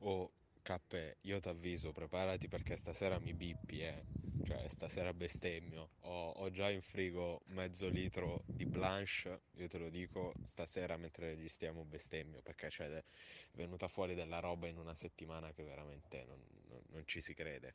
Oh, Cappe, io ti avviso, preparati perché stasera mi bippi, eh. Cioè, stasera bestemmio. Ho, ho già in frigo mezzo litro di Blanche, io te lo dico, stasera mentre registriamo bestemmio, perché c'è è venuta fuori della roba in una settimana che veramente non, non, non ci si crede.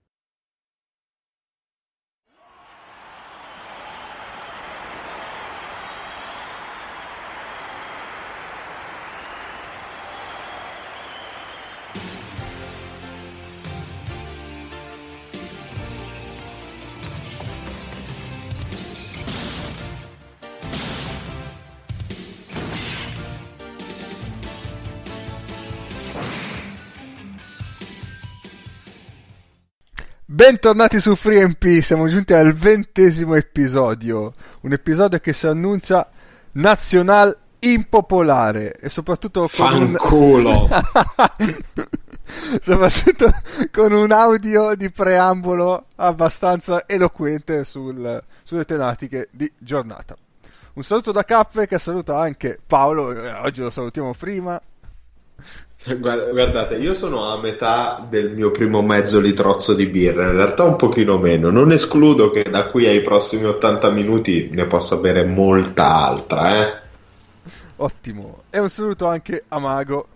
Bentornati su FreeMP, siamo giunti al ventesimo episodio, un episodio che si annuncia nazional impopolare e soprattutto con Fanculo! un... soprattutto con un audio di preambolo abbastanza eloquente sul- sulle tematiche di giornata. Un saluto da Cappe che saluta anche Paolo, eh, oggi lo salutiamo prima. Guarda- Guardate, io sono a metà del mio primo mezzo litrozzo di birra, in realtà un pochino meno. Non escludo che da qui ai prossimi 80 minuti ne possa bere molta altra, eh. Ottimo. E un saluto anche a Mago.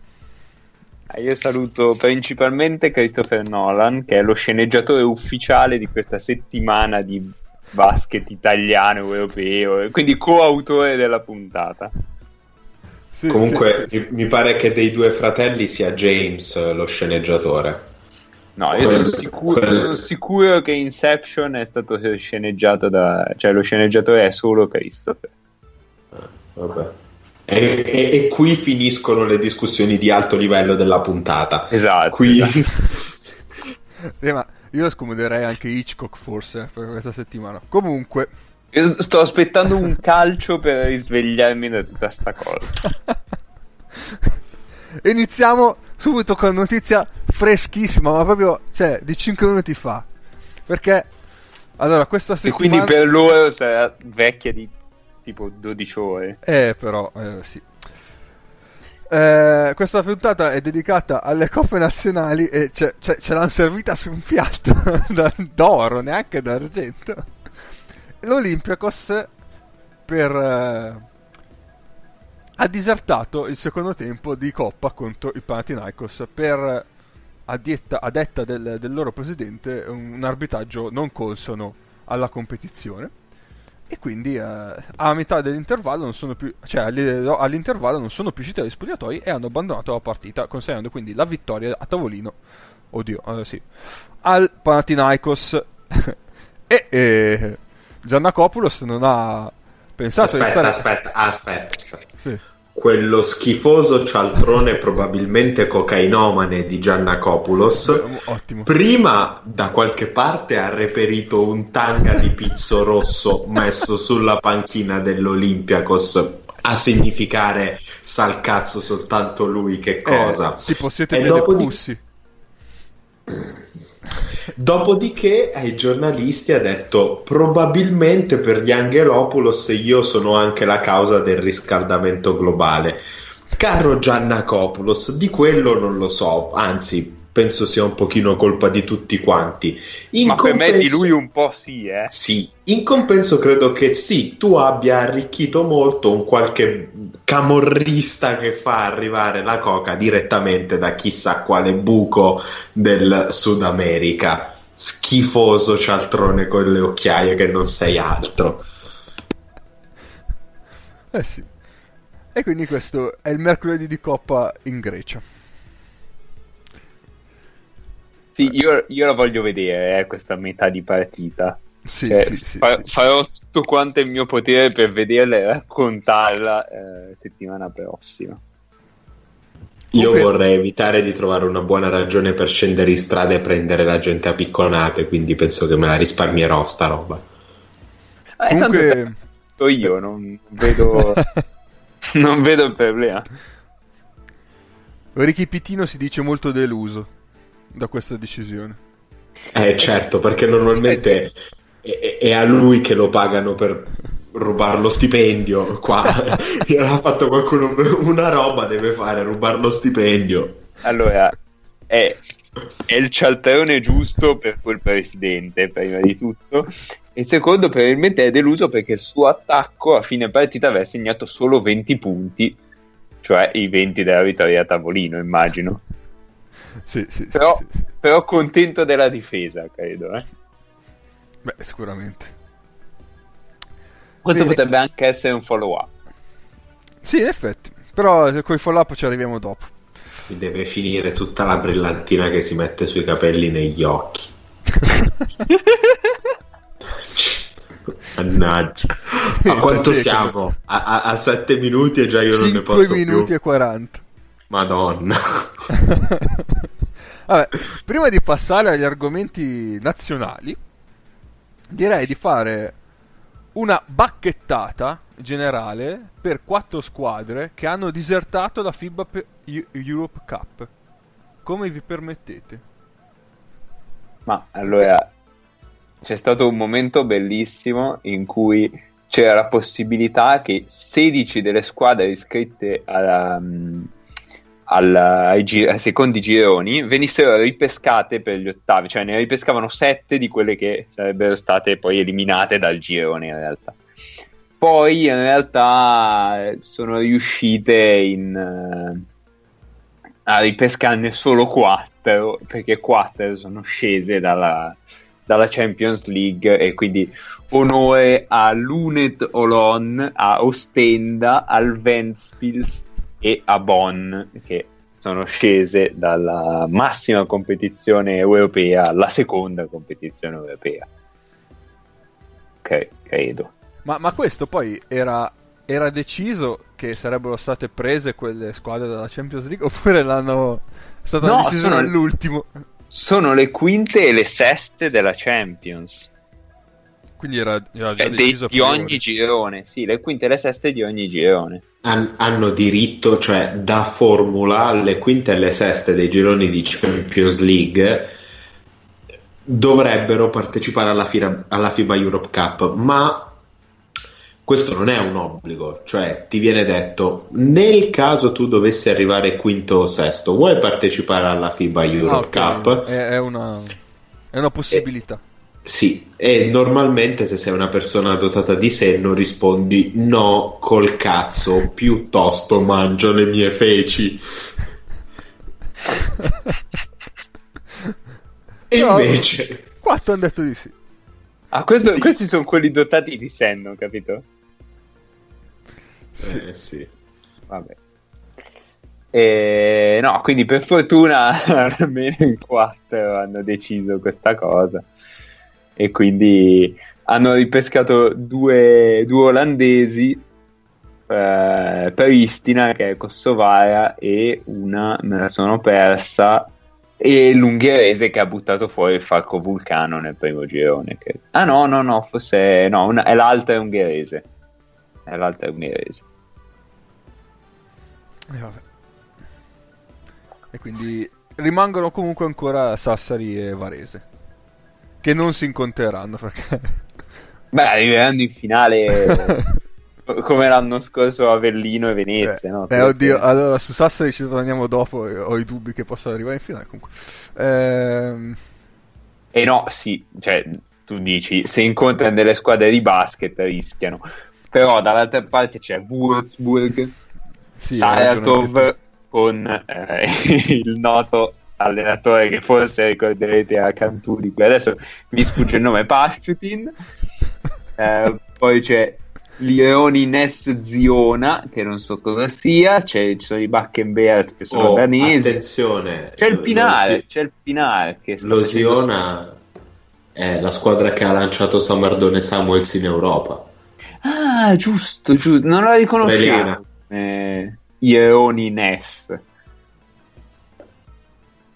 Ah, Io saluto principalmente Christopher Nolan, che è lo sceneggiatore ufficiale di questa settimana di basket italiano europeo, e quindi coautore della puntata. Sì, Comunque, sì, sì, sì. mi, mi pare che dei due fratelli sia James lo sceneggiatore. No, io sono sicuro, quel- sono sicuro che Inception è stato sceneggiato da... cioè lo sceneggiatore è solo Christopher. Vabbè. E, e- e qui finiscono le discussioni di alto livello della puntata. Esatto. Qui Eh, ma io scomoderei anche Hitchcock forse per questa settimana. Comunque, Io sto aspettando un calcio per risvegliarmi da tutta sta cosa. iniziamo subito con notizia freschissima, ma proprio cioè, di 5 minuti fa. Perché allora questa E settimana quindi per loro sarà vecchia di tipo 12 ore. Eh, però, eh, sì. Eh, questa puntata è dedicata alle coppe nazionali e ce, ce- ce l'hanno servita su un piatto d'oro, neanche d'argento. L'Olympiakos per, eh, ha disertato il secondo tempo di Coppa contro il Panathinaikos per, a, dietta- a detta del, del loro presidente, un arbitraggio non consono alla competizione. E quindi eh, a metà dell'intervallo non sono più cioè all'i- all'intervallo non sono più usciti dagli spogliatoi e hanno abbandonato la partita consegnando quindi la vittoria a tavolino oddio eh, sì al Panathinaikos. E eh, Giannakopoulos non ha pensato di aspetta, stare aspetta, aspetta, aspetta. Sì. Quello schifoso cialtrone probabilmente cocainomane di Giannakopoulos ottimo prima da qualche parte ha reperito un tanga di pizzo rosso messo sulla panchina dell'Olympiakos a significare sal cazzo soltanto lui che cosa Eh, tipo siete E dopodi- pussi Dopodiché ai giornalisti ha detto probabilmente per gli Angelopoulos io sono anche la causa del riscaldamento globale. Caro Giannakopoulos, di quello non lo so, anzi penso sia un pochino colpa di tutti quanti. In Ma per me di compenso- lui un po' sì, eh. Sì, in compenso credo che sì, tu abbia arricchito molto un qualche camorrista che fa arrivare la coca direttamente da chissà quale buco del Sud America. Schifoso cialtrone con le occhiaie che non sei altro. eh sì e quindi questo è il mercoledì di Coppa in Grecia Sì, io, io la voglio vedere, eh, questa metà di partita. sì, Eh, sì, sì, fa- sì. Farò tutto quanto è in mio potere per vederla e raccontarla eh, settimana prossima. Io vorrei evitare di trovare una buona ragione per scendere in strada e prendere la gente a picconate, quindi penso che me la risparmierò sta roba. Eh, Comunque... io non vedo, non vedo il problema. Ricky Pitino si dice molto deluso da questa decisione. Eh certo, perché normalmente è, è- a lui che lo pagano per rubare lo stipendio. Qua gliel'ha fatto qualcuno una roba, deve fare rubare lo stipendio. Allora, è, è il cialtrone giusto per quel presidente, prima di tutto. E secondo, probabilmente è deluso perché il suo attacco a fine partita aveva segnato solo 20 punti, cioè i 20 della vittoria a tavolino, immagino. Sì, sì, Però, sì, sì. però contento della difesa, credo. Eh. Beh, sicuramente. Questo Bene. potrebbe anche essere un follow up. Sì, in effetti. Però con i follow up ci arriviamo dopo. Si deve finire tutta la brillantina che si mette sui capelli negli occhi. Mannaggia. A quanto siamo? A, a, a 7 minuti e già io non ne 5 posso minuti più. e 40. Madonna. Vabbè, prima di passare agli argomenti nazionali, direi di fare una bacchettata generale per quattro squadre che hanno disertato la FIBA pe- Eu- Europe Cup. Come vi permettete? Ma allora c'è stato un momento bellissimo in cui c'era la possibilità che 16 delle squadre iscritte alla, mm, alla- ai, gi- ai secondi gironi venissero ripescate per gli ottavi, cioè ne ripescavano 7 di quelle che sarebbero state poi eliminate dal girone in realtà. Poi in realtà sono riuscite in, eh, a ripescarne solo 4 perché 4 sono scese dalla, dalla Champions League e quindi onore a Lunet Olon, a Ostenda, al Ventspils e a Bonn che sono scese dalla massima competizione europea alla seconda competizione europea. Ok, credo. Ma, ma questo poi era, era deciso che sarebbero state prese quelle squadre della Champions League oppure l'hanno... è stato No, deciso sono- nell'ultimo? Sono le quinte e le seste della Champions. Quindi era, era già Eh, dei- deciso a di ogni girone, sì, le quinte e le seste di ogni girone. Han- hanno diritto, cioè da formula alle quinte e alle seste dei gironi di Champions League dovrebbero partecipare alla, fira- alla FIBA Europe Cup, ma questo non è un obbligo, cioè ti viene detto nel caso tu dovessi arrivare quinto o sesto, vuoi partecipare alla FIBA Ah, Europe ok. Cup? È, è una, è una possibilità. Sì, e normalmente se sei una persona dotata di senno rispondi no col cazzo, piuttosto mangio le mie feci. E No, invece, Quattro hanno detto di sì. Ah, questo- Sì. questi sono quelli dotati di senno, capito? eh, sì. Vabbè. E, no, quindi per fortuna almeno in quattro hanno deciso questa cosa. E quindi hanno ripescato due, due olandesi, eh, Pristina che è kosovara e una me la sono persa e l'ungherese che ha buttato fuori il falco vulcano nel primo girone. credo. Ah no, no, no, forse no, una- è l'altra ungherese. È l'altra ungherese. E vabbè. E quindi rimangono comunque ancora Sassari e Varese. Che non si incontreranno perché... Beh, arriveranno in finale come l'anno scorso Avellino e Venezia, no? Eh, oddio, allora su Sassari ci torniamo dopo. Ho i dubbi che possano arrivare in finale. Comunque, Ehm, E no, sì, cioè, tu dici, se incontrano delle squadre di basket rischiano. Però dall'altra parte c'è Würzburg, sì, Saratov con eh, il noto allenatore che forse ricorderete a Cantù qui. Adesso mi sfugge il nome, Pasciutin. Eh, poi c'è Lioni Ness Ziona, che non so cosa sia. C'è, ci sono i Bakken Bears che sono Oh, danesi. attenzione, C'è il Pinare, lo, c'è il Pinare che lo Siona è la squadra che ha lanciato Samardone Samuels in Europa. Ah, giusto, giusto, non la riconoscevo. Eh, Ioni Ness.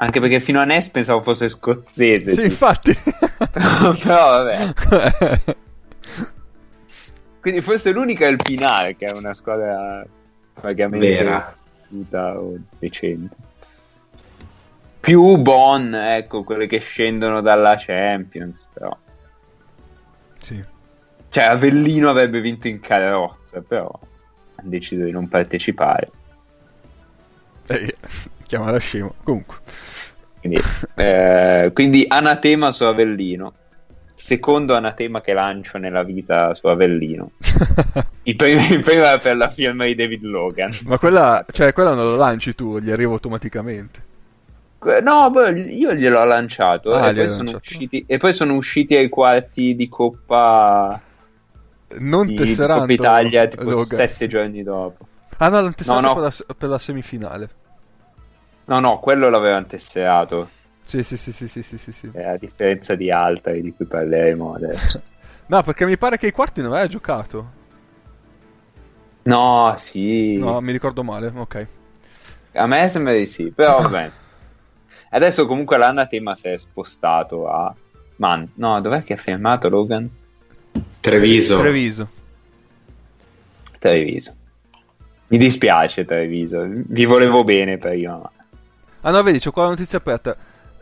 Anche perché fino a Ness pensavo fosse scozzese. Sì, infatti. Però vabbè. Quindi forse l'unica è il Pinare, che è una squadra vagamente Vera. o decente. Più Bonn, ecco, quelle che scendono dalla Champions, però. sì. Cioè, Avellino avrebbe vinto in carrozza, però ha deciso di non partecipare. Eh, chiamala scemo. Comunque. Quindi, eh, quindi anatema su Avellino. Secondo anatema che lancio nella vita su Avellino. Il primo, il primo era per la firma di David Logan. Ma quella, cioè, quella non lo lanci tu, gli arriva automaticamente. No, io gliel'ho lanciato, Ah, e, poi lanciato. usciti, e poi sono usciti ai quarti di Coppa, Non di, di tesserando Coppa Italia tipo Logan. sette giorni dopo. Ah no, l'hanno tesserato No, no. Per, la, per la semifinale. No, no, quello l'avevano tesserato, Sì, sì, sì, sì, sì, sì, sì, sì. eh, a differenza di altri di cui parleremo adesso. No, perché mi pare che i quarti non aveva giocato. No, sì, No, mi ricordo male, ok. a me sembra di sì, però vabbè. Adesso comunque l'anatema si è spostato a... Man, no, dov'è che ha firmato Logan? Treviso. Treviso. Treviso. Mi dispiace Treviso, vi volevo bene prima. Ah no, vedi, c'ho qua la notizia aperta.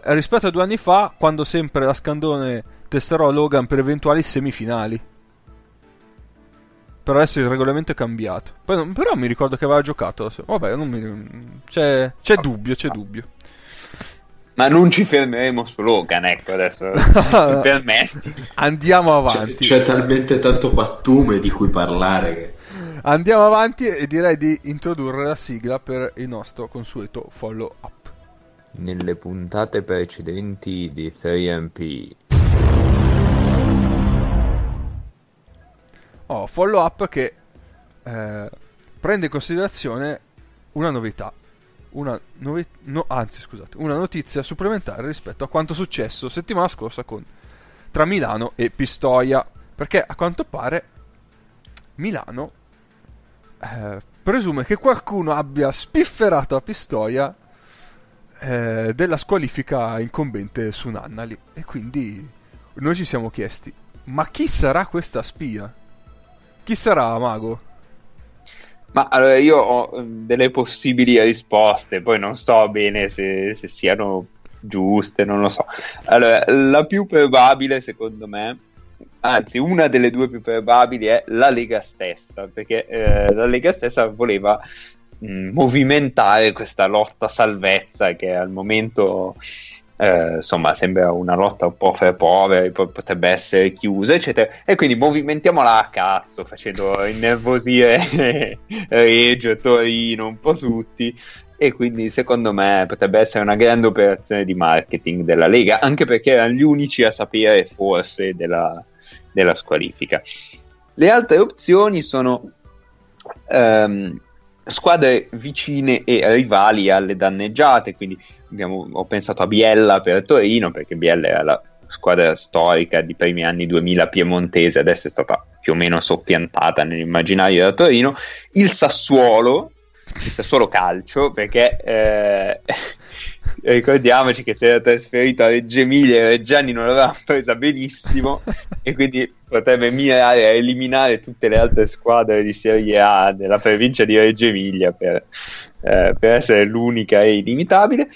Eh, rispetto a due anni fa, quando sempre la Scandone testerò Logan per eventuali semifinali. Però adesso il regolamento è cambiato. Non- però mi ricordo che aveva giocato. Vabbè, non mi... c'è, c'è dubbio, c'è dubbio. Ma non ci fermeremo su Logan, ecco adesso. mi permetti. Andiamo C'è, avanti. c'è talmente tanto pattume di cui parlare che... Andiamo avanti e direi di introdurre la sigla per il nostro consueto follow up. Nelle puntate precedenti di 3MP. Oh, follow up che eh, prende in considerazione una novità. Una novi- no- anzi, scusate, una notizia supplementare rispetto a quanto successo settimana scorsa con, tra Milano e Pistoia. Perché a quanto pare Milano eh, presume che qualcuno abbia spifferato a Pistoia eh, della squalifica incombente su Nannali. E quindi noi ci siamo chiesti: ma chi sarà questa spia? Chi sarà, Mago? Ma allora io ho eh, delle possibili risposte, poi non so bene se, se siano giuste, non lo so. Allora, la più probabile secondo me, anzi una delle due più probabili è la Lega stessa, perché eh, la Lega stessa voleva mh, movimentare questa lotta salvezza che al momento eh, insomma sembra una lotta un po' fra poveri, potrebbe essere chiusa, eccetera. E quindi movimentiamola a cazzo, facendo innervosire Reggio, Torino, un po' tutti. E quindi secondo me potrebbe essere una grande operazione di marketing della Lega, anche perché erano gli unici a sapere forse della, della squalifica. Le altre opzioni sono ehm, squadre vicine e rivali alle danneggiate, quindi abbiamo- ho pensato a Biella per Torino, perché Biella era la squadra storica di primi anni 2000 piemontese, adesso è stata più o meno soppiantata nell'immaginario da Torino, il Sassuolo, il Sassuolo Calcio, perché eh, ricordiamoci che si era trasferito a Reggio Emilia e Reggiani non l'aveva presa benissimo e quindi potrebbe mirare a eliminare tutte le altre squadre di Serie A della provincia di Reggio Emilia per, eh, per essere l'unica e illimitabile.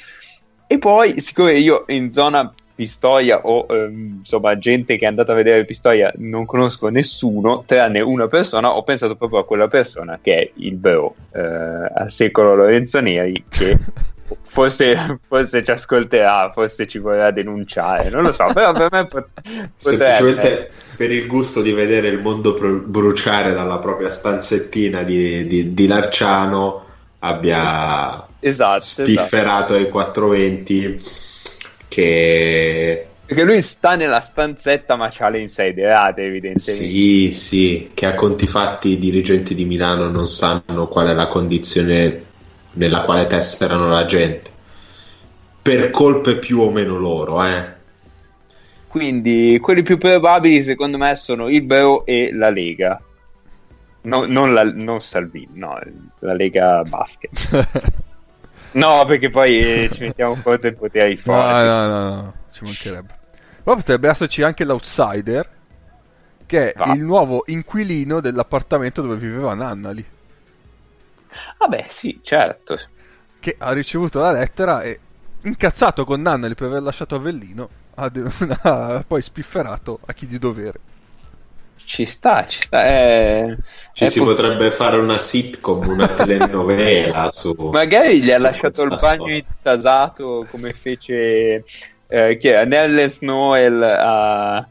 E poi, siccome io in zona Pistoia o ehm, insomma gente che è andata a vedere Pistoia non conosco nessuno, tranne una persona, ho pensato proprio a quella persona che è il bro eh, al secolo Lorenzo Neri che forse, forse ci ascolterà, forse ci vorrà denunciare, non lo so, però per me pot- potrebbe... Semplicemente per il gusto di vedere il mondo pro- bruciare dalla propria stanzettina di, di- di Larciano abbia Esatto, esatto. spifferato ai 420 che Perché lui sta nella stanzetta ma c'ha le insaiderate evidentemente. sì, sì, che a conti fatti i dirigenti di Milano non sanno qual è la condizione nella quale tesserano la gente. Per colpe più o meno loro, eh. Quindi quelli più probabili secondo me sono il Bro e la Lega. No, non, la, non Salvini, no, la Lega Basket. No, perché poi eh, ci mettiamo contro i poteri No, forti. no, no, no, ci mancherebbe. Poi potrebbe esserci anche l'outsider, che è Ah. il nuovo inquilino dell'appartamento dove viveva Nannali, Vabbè, sì, certo. che ha ricevuto la lettera e, incazzato con Nannali per aver lasciato Avellino, ha, de- ha poi spifferato a chi di dovere. Ci sta, ci sta. È... Ci è si po- potrebbe fare una sitcom, una telenovela su... Magari gli ha lasciato il bagno storia. intasato come fece eh, chi è? Nelles Noel a,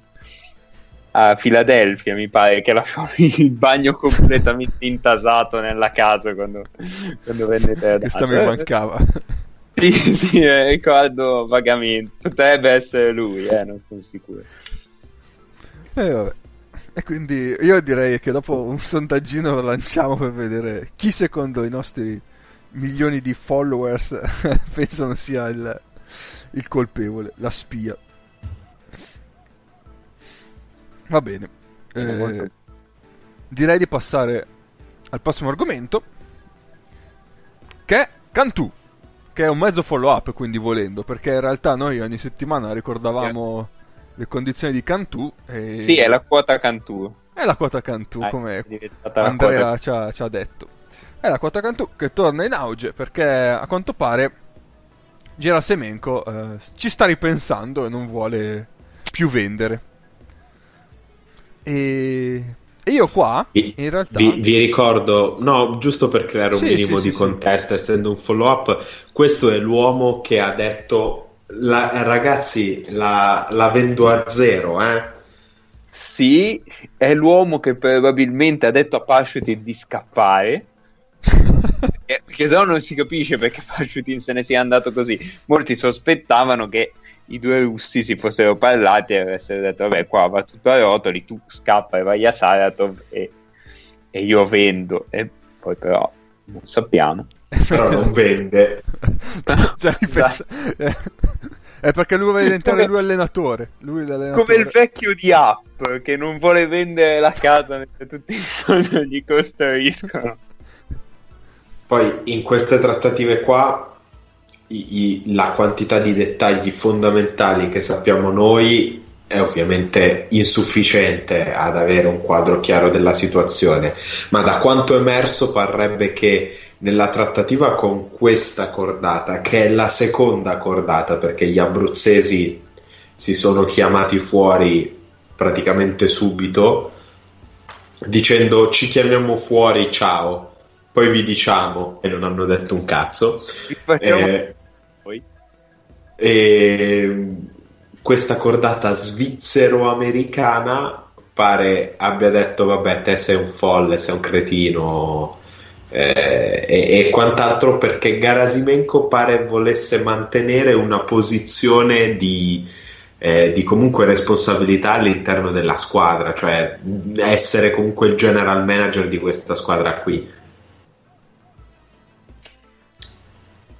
a Filadelfia, mi pare, che lasciò il bagno completamente intasato nella casa quando, quando venne perdato. Questa mi mancava. Sì, sì, eh, ricordo vagamente. Potrebbe essere lui, eh, non sono sicuro. E vabbè. E quindi io direi che dopo un sondaggino lo lanciamo per vedere chi secondo i nostri milioni di followers pensano sia il, il colpevole, la spia. Va bene. Eh, direi di passare al prossimo argomento che è Cantù che è un mezzo follow up quindi volendo perché in realtà noi ogni settimana ricordavamo le condizioni di Cantù e Sì, è la quota Cantù. è la quota Cantù Dai, come Andrea quota- ci ha, ci ha detto. È la quota Cantù che torna in auge perché a quanto pare Gerasemenko eh, ci sta ripensando e non vuole più vendere. E, e io qua Vi, in realtà vi- vi ricordo, no, giusto per creare un Sì, minimo sì, di sì, contesto, essendo un follow up, questo è l'uomo che ha detto, "La- ragazzi, la, la vendo a zero, eh? Sì, è l'uomo che probabilmente ha detto a Pashutin di scappare. Perché, perché se no non si capisce perché Pashutin se ne sia andato così. Molti sospettavano che i due russi si fossero parlati e avessero detto: Vabbè, qua va tutto a rotoli, tu scappa e vai a Saratov e, e io vendo. E poi, però, non sappiamo. Però non vende. Cioè, eh, è perché lui vuole diventare Come- lui allenatore lui l'allenatore. Come il vecchio di App che non vuole vendere la casa mentre tutti i soldi gli costruiscono. Poi in queste trattative qua i- i- la quantità di dettagli fondamentali che sappiamo noi è ovviamente insufficiente ad avere un quadro chiaro della situazione, ma da quanto emerso parrebbe che nella trattativa con questa cordata, che è la seconda cordata perché gli abruzzesi si sono chiamati fuori praticamente subito dicendo ci chiamiamo fuori, ciao poi vi diciamo e non hanno detto un cazzo Eh, poi. e questa cordata svizzero-americana pare abbia detto vabbè te sei un folle sei un cretino eh, e, e quant'altro perché Garasimenko pare volesse mantenere una posizione di, eh, di comunque responsabilità all'interno della squadra cioè essere comunque il general manager di questa squadra qui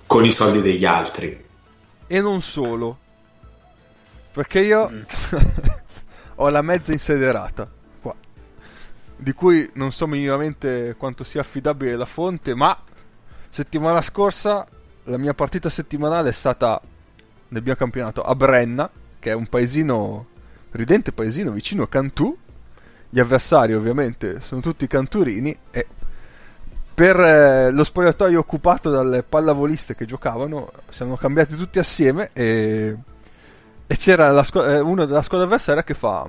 con i soldi degli altri e non solo perché io Mm. ho la mezza insederata di cui non so minimamente quanto sia affidabile la fonte ma settimana scorsa la mia partita settimanale è stata nel mio campionato a Brenna che è un paesino ridente paesino vicino a Cantù. Gli avversari ovviamente sono tutti canturini e per eh, lo spogliatoio occupato dalle pallavoliste che giocavano siamo cambiati tutti assieme e, e c'era squ- eh, uno della squadra avversaria che fa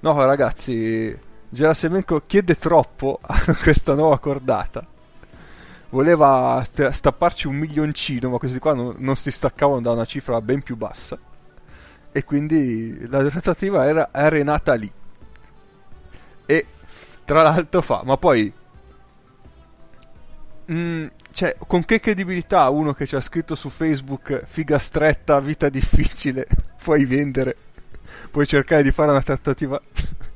no ragazzi Gerasemenko chiede troppo a questa nuova cordata. Voleva st- stapparci un milioncino ma questi qua non, non si staccavano da una cifra ben più bassa. E quindi la trattativa era arenata lì. E tra l'altro fa ma poi Mm, cioè, con che credibilità uno che ci ha scritto su Facebook figa stretta, vita difficile, puoi vendere, puoi cercare di fare una trattativa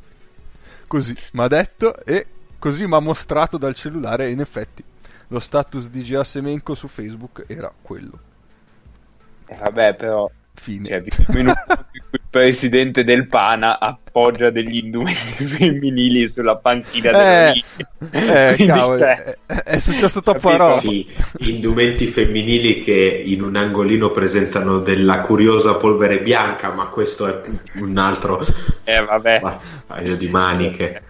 così, mi ha detto e così mi ha mostrato dal cellulare e in effetti lo status di Gira Semenko su Facebook era quello. Vabbè, però, Fine. cioè, viviamo in un il presidente del Pana appoggia degli indumenti femminili sulla panchina della eh, Liga. eh, Quindi, cavolo, cioè, è, è successo troppa roba. Sì, indumenti femminili che in un angolino presentano della curiosa polvere bianca, ma questo è un altro Eh, vabbè. pa- paio di maniche.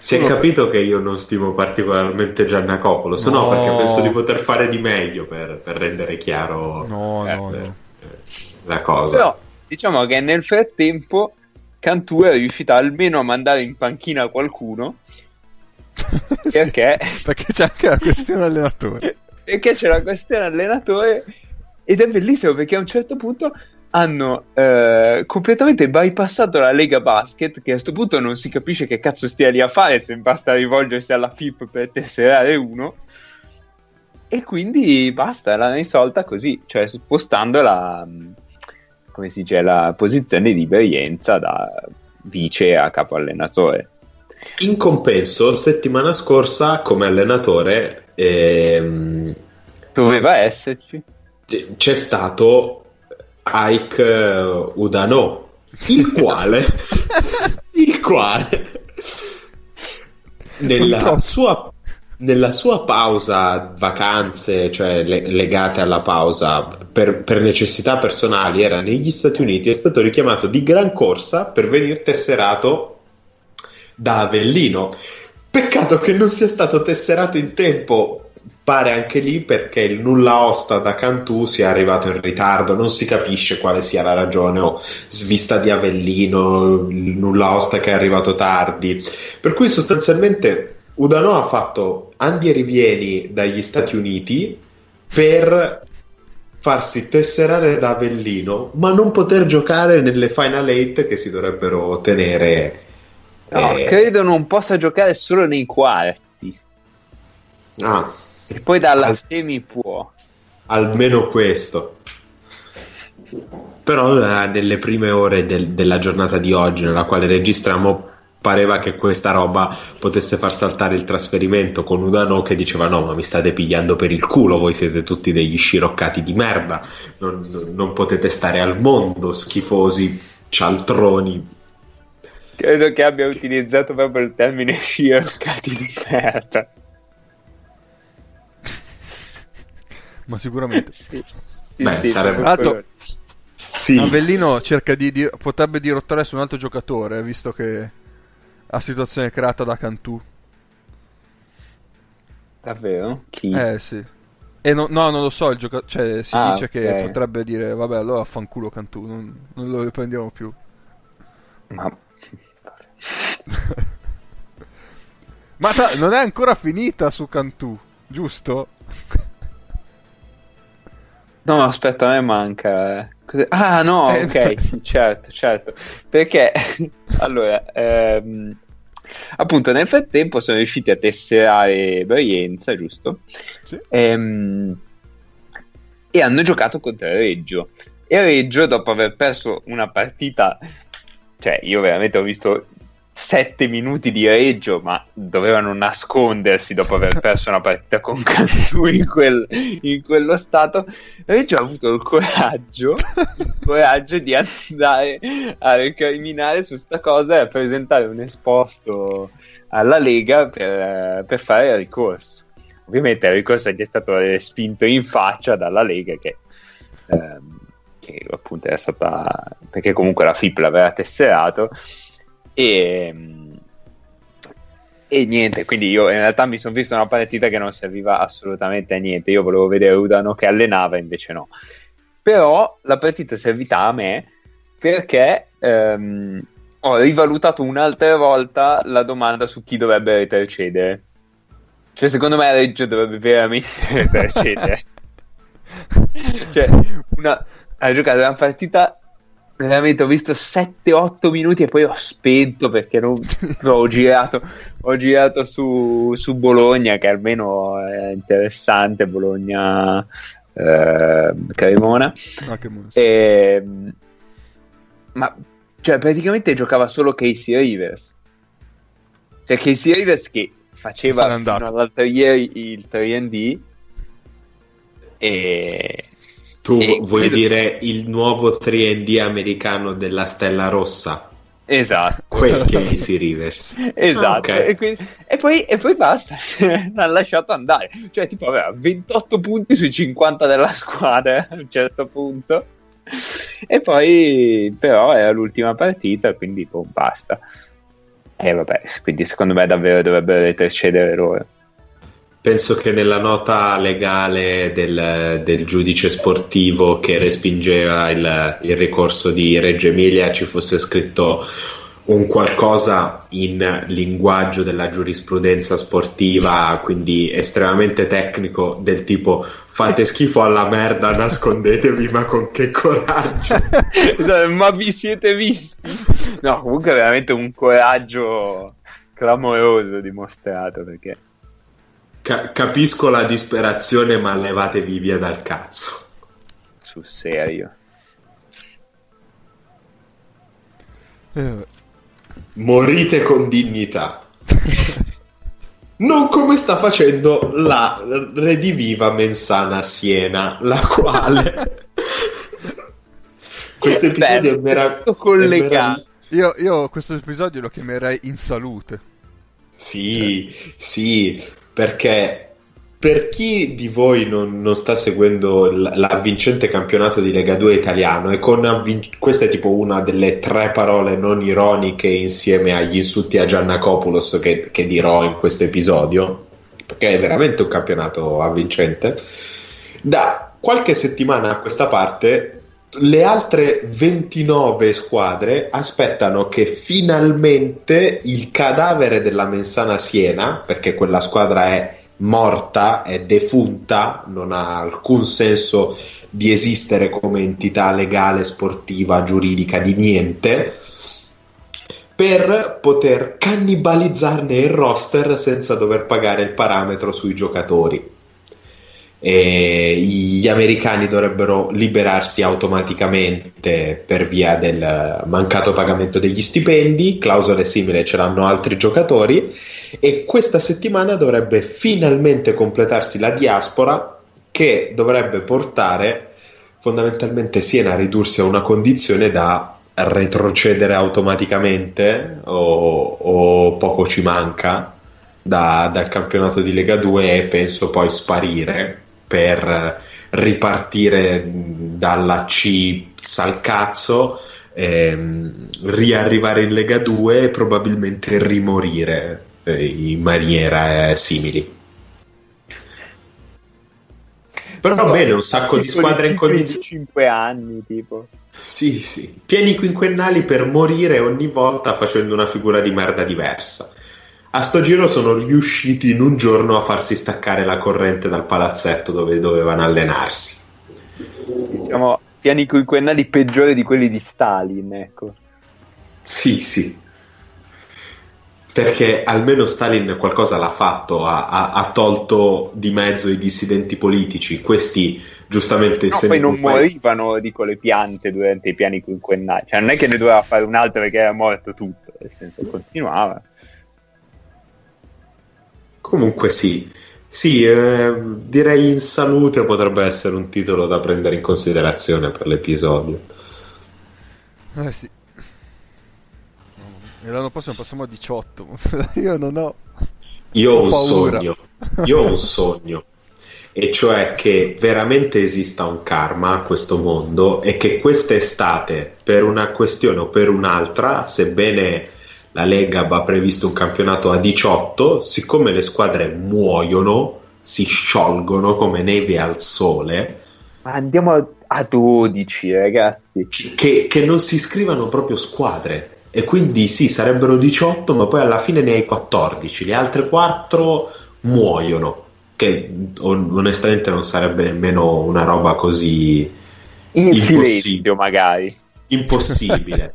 Si è capito che io non stimo particolarmente Giannacopolo, se no No. perché penso di poter fare di meglio per, per rendere chiaro No, Eh, no, eh, no. La cosa. Però, diciamo che nel frattempo Cantù è riuscita almeno a mandare in panchina qualcuno perché, perché c'è anche la questione allenatore. perché c'è la questione allenatore ed è bellissimo perché a un certo punto hanno eh, completamente bypassato la Lega Basket che a questo punto non si capisce che cazzo stia lì a fare se basta rivolgersi alla FIP per tesserare uno e quindi basta, l'hanno risolta così, cioè spostando la, come si dice, la posizione di Berienza da vice a capo allenatore. In compenso, settimana scorsa come allenatore ehm, doveva esserci. C'è stato Ike Udano, il quale, il quale nella sua, nella sua pausa vacanze, cioè le, legate alla pausa per, per, necessità personali, era negli Stati Uniti, è stato richiamato di gran corsa per venire tesserato da Avellino. Peccato che non sia stato tesserato in tempo pare anche lì perché il nulla osta da Cantù sia arrivato in ritardo, non si capisce quale sia la ragione o svista di Avellino, il nulla osta che è arrivato tardi. Per cui sostanzialmente Udano ha fatto Andi e rivieni dagli Stati Uniti per farsi tesserare da Avellino, ma non poter giocare nelle Final 8 che si dovrebbero tenere. No, eh... credo non possa giocare solo nei quarti. Ah, e poi dalla Al... semi può. Almeno questo. Però eh, nelle prime ore del, della giornata di oggi, nella quale registriamo, pareva che questa roba potesse far saltare il trasferimento con Udano che diceva no ma mi state pigliando per il culo voi siete tutti degli sciroccati di merda non, non potete stare al mondo schifosi cialtroni credo che abbia utilizzato proprio il termine sciroccati di merda ma sicuramente. sì, Beh, sì, sarebbe... Tra l'altro, sì. Avellino cerca di, di, potrebbe dirottare su un altro giocatore, visto che ha situazione creata da Cantù. Davvero? Chi? Eh sì. E no, no non lo so, il gioca- cioè, si ah, dice okay. che potrebbe dire, vabbè, allora fanculo Cantù, non, non lo riprendiamo più. Ma... Ma ta- non è ancora finita su Cantù, giusto? No, aspetta, a me manca. Eh. Ah, no, ok, certo, certo. Perché, allora, ehm, appunto, nel frattempo sono riusciti a tesserare Brienza, giusto? Sì. Ehm, e hanno giocato contro Reggio. E Reggio, dopo aver perso una partita, cioè, io veramente ho visto sette minuti di reggio, ma dovevano nascondersi dopo aver perso una partita con Cantù in, quel, in quello stato. Reggio ha avuto il coraggio, il coraggio di andare a recriminare su sta cosa e a presentare un esposto alla Lega per, per fare il ricorso. Ovviamente il ricorso gli è stato spinto in faccia dalla Lega che, ehm, che appunto era stata perché comunque la FIP l'aveva tesserato e, e niente, quindi io in realtà mi sono visto una partita che non serviva assolutamente a niente. Io volevo vedere Udano che allenava, invece no. Però la partita è servita a me perché ehm, ho rivalutato un'altra volta la domanda su chi dovrebbe retrocedere. Cioè, secondo me Reggio dovrebbe veramente retrocedere. cioè, una, ha giocato una partita veramente ho visto 7-8 minuti e poi ho spento perché non, ho girato, ho girato su, su, Bologna che almeno è interessante Bologna eh, Cremona. Ah, e, ma cioè praticamente giocava solo Casey Rivers. Cioè Casey Rivers che faceva fino all'altro ieri il 3D e tu e vuoi dire il nuovo 3D americano della Stella Rossa? Esatto. Quel Casey Rivers. esatto. Okay. E, quindi, e, poi, e, poi, basta, l'ha lasciato andare. Cioè, tipo, aveva 28 punti sui 50 della squadra a un certo punto. E poi, però, era l'ultima partita, quindi boh, basta. E vabbè, quindi secondo me davvero dovrebbero retrocedere loro. Penso che nella nota legale del, del giudice sportivo che respingeva il, il ricorso di Reggio Emilia ci fosse scritto un qualcosa in linguaggio della giurisprudenza sportiva, quindi estremamente tecnico, del tipo fate schifo alla merda, nascondetevi, ma con che coraggio! Ma vi siete visti? No, comunque veramente un coraggio clamoroso dimostrato perché... Ca- capisco la disperazione, ma levatevi via dal cazzo. Sul serio. Eh, Morite con dignità. Non come sta facendo la rediviva Mensana Siena, la quale... Questo episodio è, mera- tutto è collegato. meraviglioso. io, io questo episodio lo chiamerei in salute. Sì, sì, perché per chi di voi non, non sta seguendo l'avvincente campionato di Lega 2 italiano, e con avvin- questa è tipo una delle tre parole non ironiche insieme agli insulti a Giannakopoulos che, che dirò in questo episodio, perché è veramente un campionato avvincente, da qualche settimana a questa parte le altre 29 squadre aspettano che finalmente il cadavere della Mensana Siena, perché quella squadra è morta, è defunta, non ha alcun senso di esistere come entità legale, sportiva, giuridica, di niente, per poter cannibalizzarne il roster senza dover pagare il parametro sui giocatori. E gli americani dovrebbero liberarsi automaticamente per via del mancato pagamento degli stipendi, clausole simili ce l'hanno altri giocatori e questa settimana dovrebbe finalmente completarsi la diaspora che dovrebbe portare fondamentalmente Siena a ridursi a una condizione da retrocedere automaticamente o, o poco ci manca da- dal campionato di Lega 2 e penso poi sparire per ripartire dalla C sal cazzo ehm, riarrivare in Lega 2 e probabilmente rimorire eh, in maniera eh, simili però bene un sacco di squadre in condizioni 5 anni tipo. sì, sì. Pieni quinquennali per morire ogni volta facendo una figura di merda diversa. A sto giro sono riusciti in un giorno a farsi staccare la corrente dal palazzetto dove dovevano allenarsi. Diciamo piani quinquennali peggiori di quelli di Stalin, ecco. Sì, sì. Perché almeno Stalin qualcosa l'ha fatto, ha, ha- ha tolto di mezzo i dissidenti politici. Questi, giustamente, No, poi non ormai- morivano, dico, le piante durante i piani quinquennali. Cioè, non è che ne doveva fare un altro perché era morto tutto, nel senso, continuava. Comunque sì, sì, eh, direi in salute potrebbe essere un titolo da prendere in considerazione per l'episodio. Eh sì. E l'anno prossimo passiamo a 18. Io non ho. Io ho un paura. sogno, io ho un sogno, e cioè che veramente esista un karma a questo mondo e che quest'estate, per una questione o per un'altra, sebbene la Lega abbia previsto un campionato a 18, siccome le squadre muoiono, si sciolgono come neve al sole, Ma andiamo a, a 12, ragazzi. che, che non si iscrivano proprio squadre. E quindi sì, sarebbero 18, ma poi alla fine ne hai 14. Le altre 4 muoiono. Che on- onestamente non sarebbe nemmeno una roba così In Impossibile. magari. impossibile.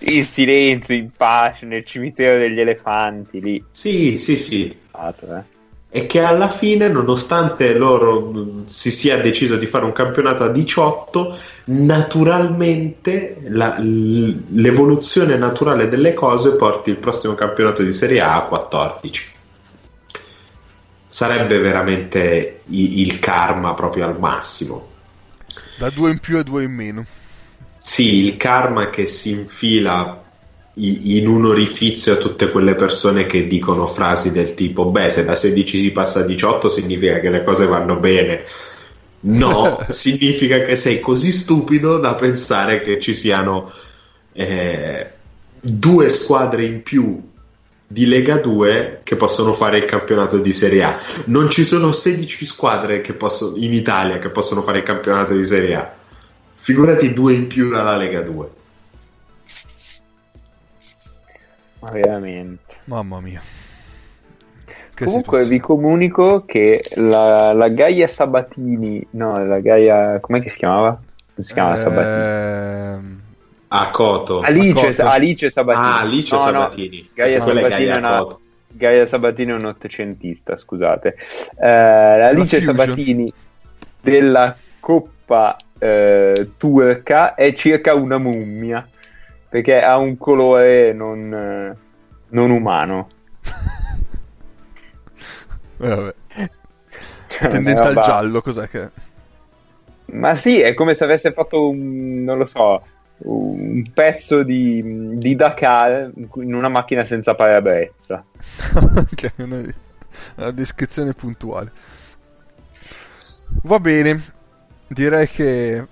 In silenzio, in pace, nel cimitero degli elefanti, lì. sì, sì, sì. Fatto, eh. E che alla fine, nonostante loro mh, si sia deciso di fare un campionato a 18, naturalmente la- l'evoluzione naturale delle cose porti il prossimo campionato di Serie A a 14. Sarebbe veramente il karma proprio al massimo. Da due in più e due in meno. Sì, il karma che si infila in un orifizio a tutte quelle persone che dicono frasi del tipo: Beh, se da 16 si passa a 18 significa che le cose vanno bene. No, significa che sei così stupido da pensare che ci siano eh, due squadre in più di Lega 2 che possono fare il campionato di Serie A. Non ci sono 16 squadre che possono, in Italia che possono fare il campionato di Serie A. Figurati due in più dalla Lega 2. Ma veramente. Mamma mia. Che Comunque situazione. vi comunico che la, la Gaia Sabatini, no, la Gaia, com'è che si chiamava? Come si chiama Sabatini? Ehm, A Coto. Alice, Coto. Alice Sabatini. Ah, Alice No, no, Sabatini. Gaia Quella è Sabatini Gaia è una- Coto. Gaia Sabatini è un ottocentista, scusate. Eh, Alice. Sabatini della Coppa eh, turca è circa una mummia, perché ha un colore non, eh, non umano. eh, vabbè. Cioè, Tendente al giallo, cos'è che... Ma sì, è come se avesse fatto un, non lo so, un pezzo di, di Dakar in una macchina senza parabrezza. ok, una, una descrizione puntuale. Va bene, direi che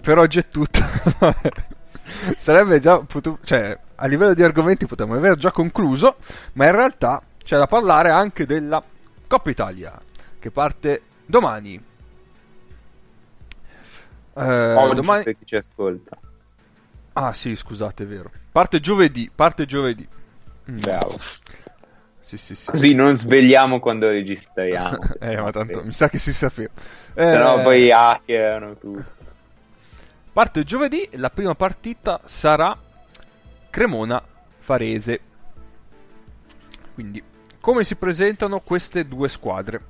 per oggi è tutto. Sarebbe già potuto, cioè, a livello di argomenti potremmo aver già concluso, ma in realtà c'è da parlare anche della Coppa Italia, che parte domani. Eh, Oggi domani... per chi ci ascolta. Ah sì, scusate, è vero. Parte giovedì, parte giovedì. Mm. Sì, sì, sì. Così non svegliamo quando registriamo. eh, ma tanto mi sa che si sapeva. Eh, Se no poi hackerano tutto. Parte giovedì, la prima partita sarà Cremona-Farese. Quindi, come si presentano queste due squadre?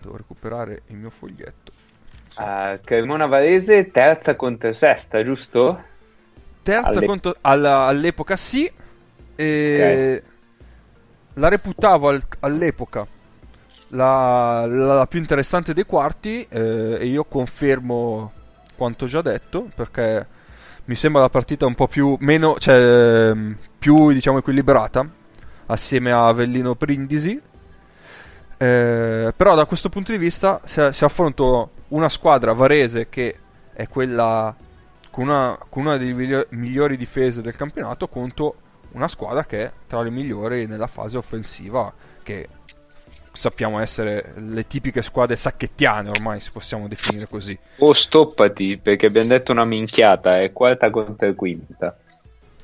Devo recuperare il mio foglietto. Sì. Uh, Cremona Varese terza contro sesta, giusto? Terza alle- contro- alla- all'epoca sì, e la reputavo al- all'epoca la, la- la più interessante dei quarti eh, e io confermo quanto già detto perché mi sembra la partita un po' più meno cioè ehm, più diciamo equilibrata assieme a Avellino Brindisi. Eh, però da questo punto di vista si, si affronta una squadra varese che è quella con una, con una delle migliori, difese del campionato contro una squadra che è tra le migliori nella fase offensiva che sappiamo essere le tipiche squadre sacchettiane ormai se possiamo definire così O stoppati, perché abbiamo detto una minchiata, è quarta contro quinta.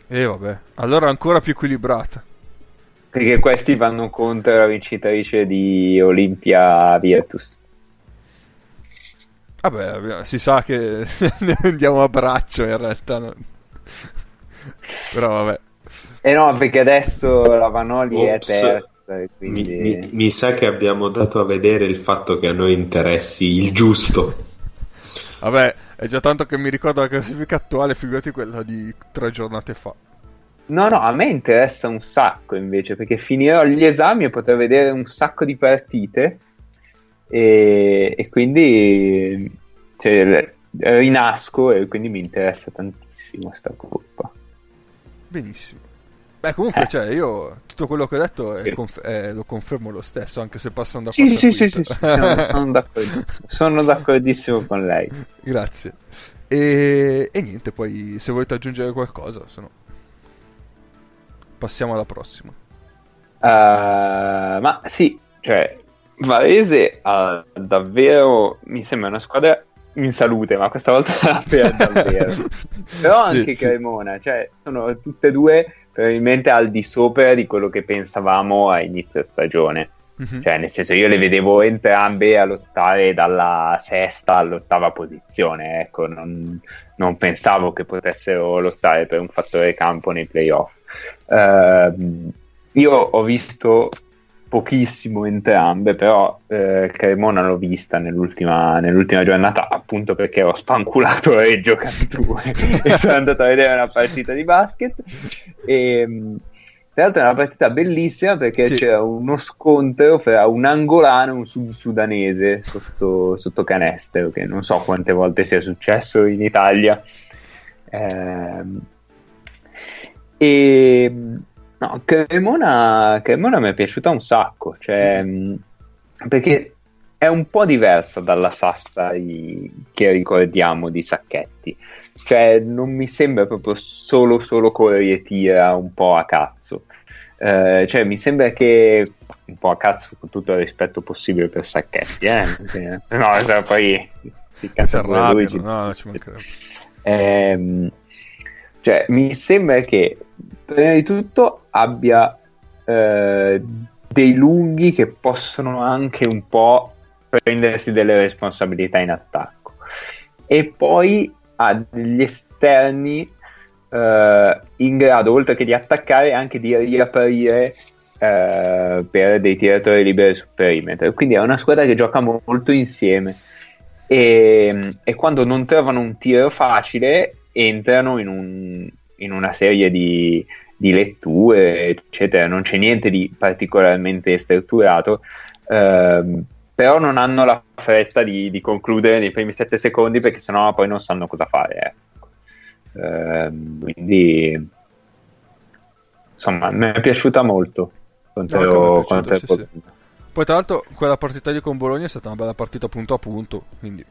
e vabbè allora ancora più equilibrata Perché questi vanno contro la vincitrice di Olimpia Virtus. vabbè si sa che ne andiamo a braccio in realtà però vabbè Eh no, perché adesso la Vanoli è Ops. terza. e Mi, Quindi... mi- mi sa che abbiamo dato a vedere il fatto che a noi interessi il giusto. vabbè è già tanto che mi ricordo la classifica attuale figurati quella di tre giornate fa No, no, a me interessa un sacco invece, perché finirò gli esami e potrò vedere un sacco di partite e, e quindi cioè, rinasco e quindi mi interessa tantissimo questa coppa. Benissimo. Beh, comunque, Eh. cioè, io tutto quello che ho detto è conf- eh, lo confermo lo stesso, anche se passano da Sì, sì, sì, sì, sì, sono, sono d'accordo- sono d'accordissimo con lei. Grazie. E, e niente, poi se volete aggiungere qualcosa, se no passiamo alla prossima. Uh, ma sì, cioè, Varese ha davvero, mi sembra una squadra in salute, ma questa volta la per davvero. Però Sì, anche sì. Cremona, cioè, sono tutte e due probabilmente al di sopra di quello che pensavamo a inizio stagione. Mhm. Cioè, nel senso, io le vedevo entrambe a lottare dalla sesta all'ottava posizione, ecco, non, non pensavo che potessero lottare per un fattore campo nei playoff. Ehm, io ho visto pochissimo entrambe, però eh, Cremona l'ho vista nell'ultima, nell'ultima giornata appunto perché ho spanculato Reggio Cantù e sono andato a vedere una partita di basket. E, mh, tra l'altro è una partita bellissima perché Sì. c'era uno scontro fra un angolano e un sud-sudanese sotto, sotto canestro, che non so quante volte sia successo in Italia. Ehm, e no, Cremona, Cremona mi è piaciuta un sacco, cioè, mh, perché è un po' diversa dalla Sassari che ricordiamo di Sacchetti. Cioè, non mi sembra proprio solo, solo corri e tira un po' a cazzo. Eh, cioè, mi sembra che un po' a cazzo con tutto il rispetto possibile per Sacchetti, eh? no, cioè, poi si. Arrabbiano, no, ci mancherebbe. Ehm, cioè, mi sembra che prima di tutto abbia eh, dei lunghi che possono anche un po' prendersi delle responsabilità in attacco e poi ha degli esterni eh, in grado, oltre che di attaccare, anche di riaprire eh, per dei tiratori liberi sul perimetro. Quindi è una squadra che gioca mo- molto insieme e, e quando non trovano un tiro facile entrano in, un- in una serie di, di letture, eccetera. Non c'è niente di particolarmente strutturato. ehm, però non hanno la fretta di, di concludere nei primi sette secondi perché sennò poi non sanno cosa fare. ecco. Ehm, quindi, insomma, mi è piaciuta molto contro, No, è piaciuto, sì, sì. Poi, tra l'altro, quella partita lì con Bologna è stata una bella partita punto a punto. Quindi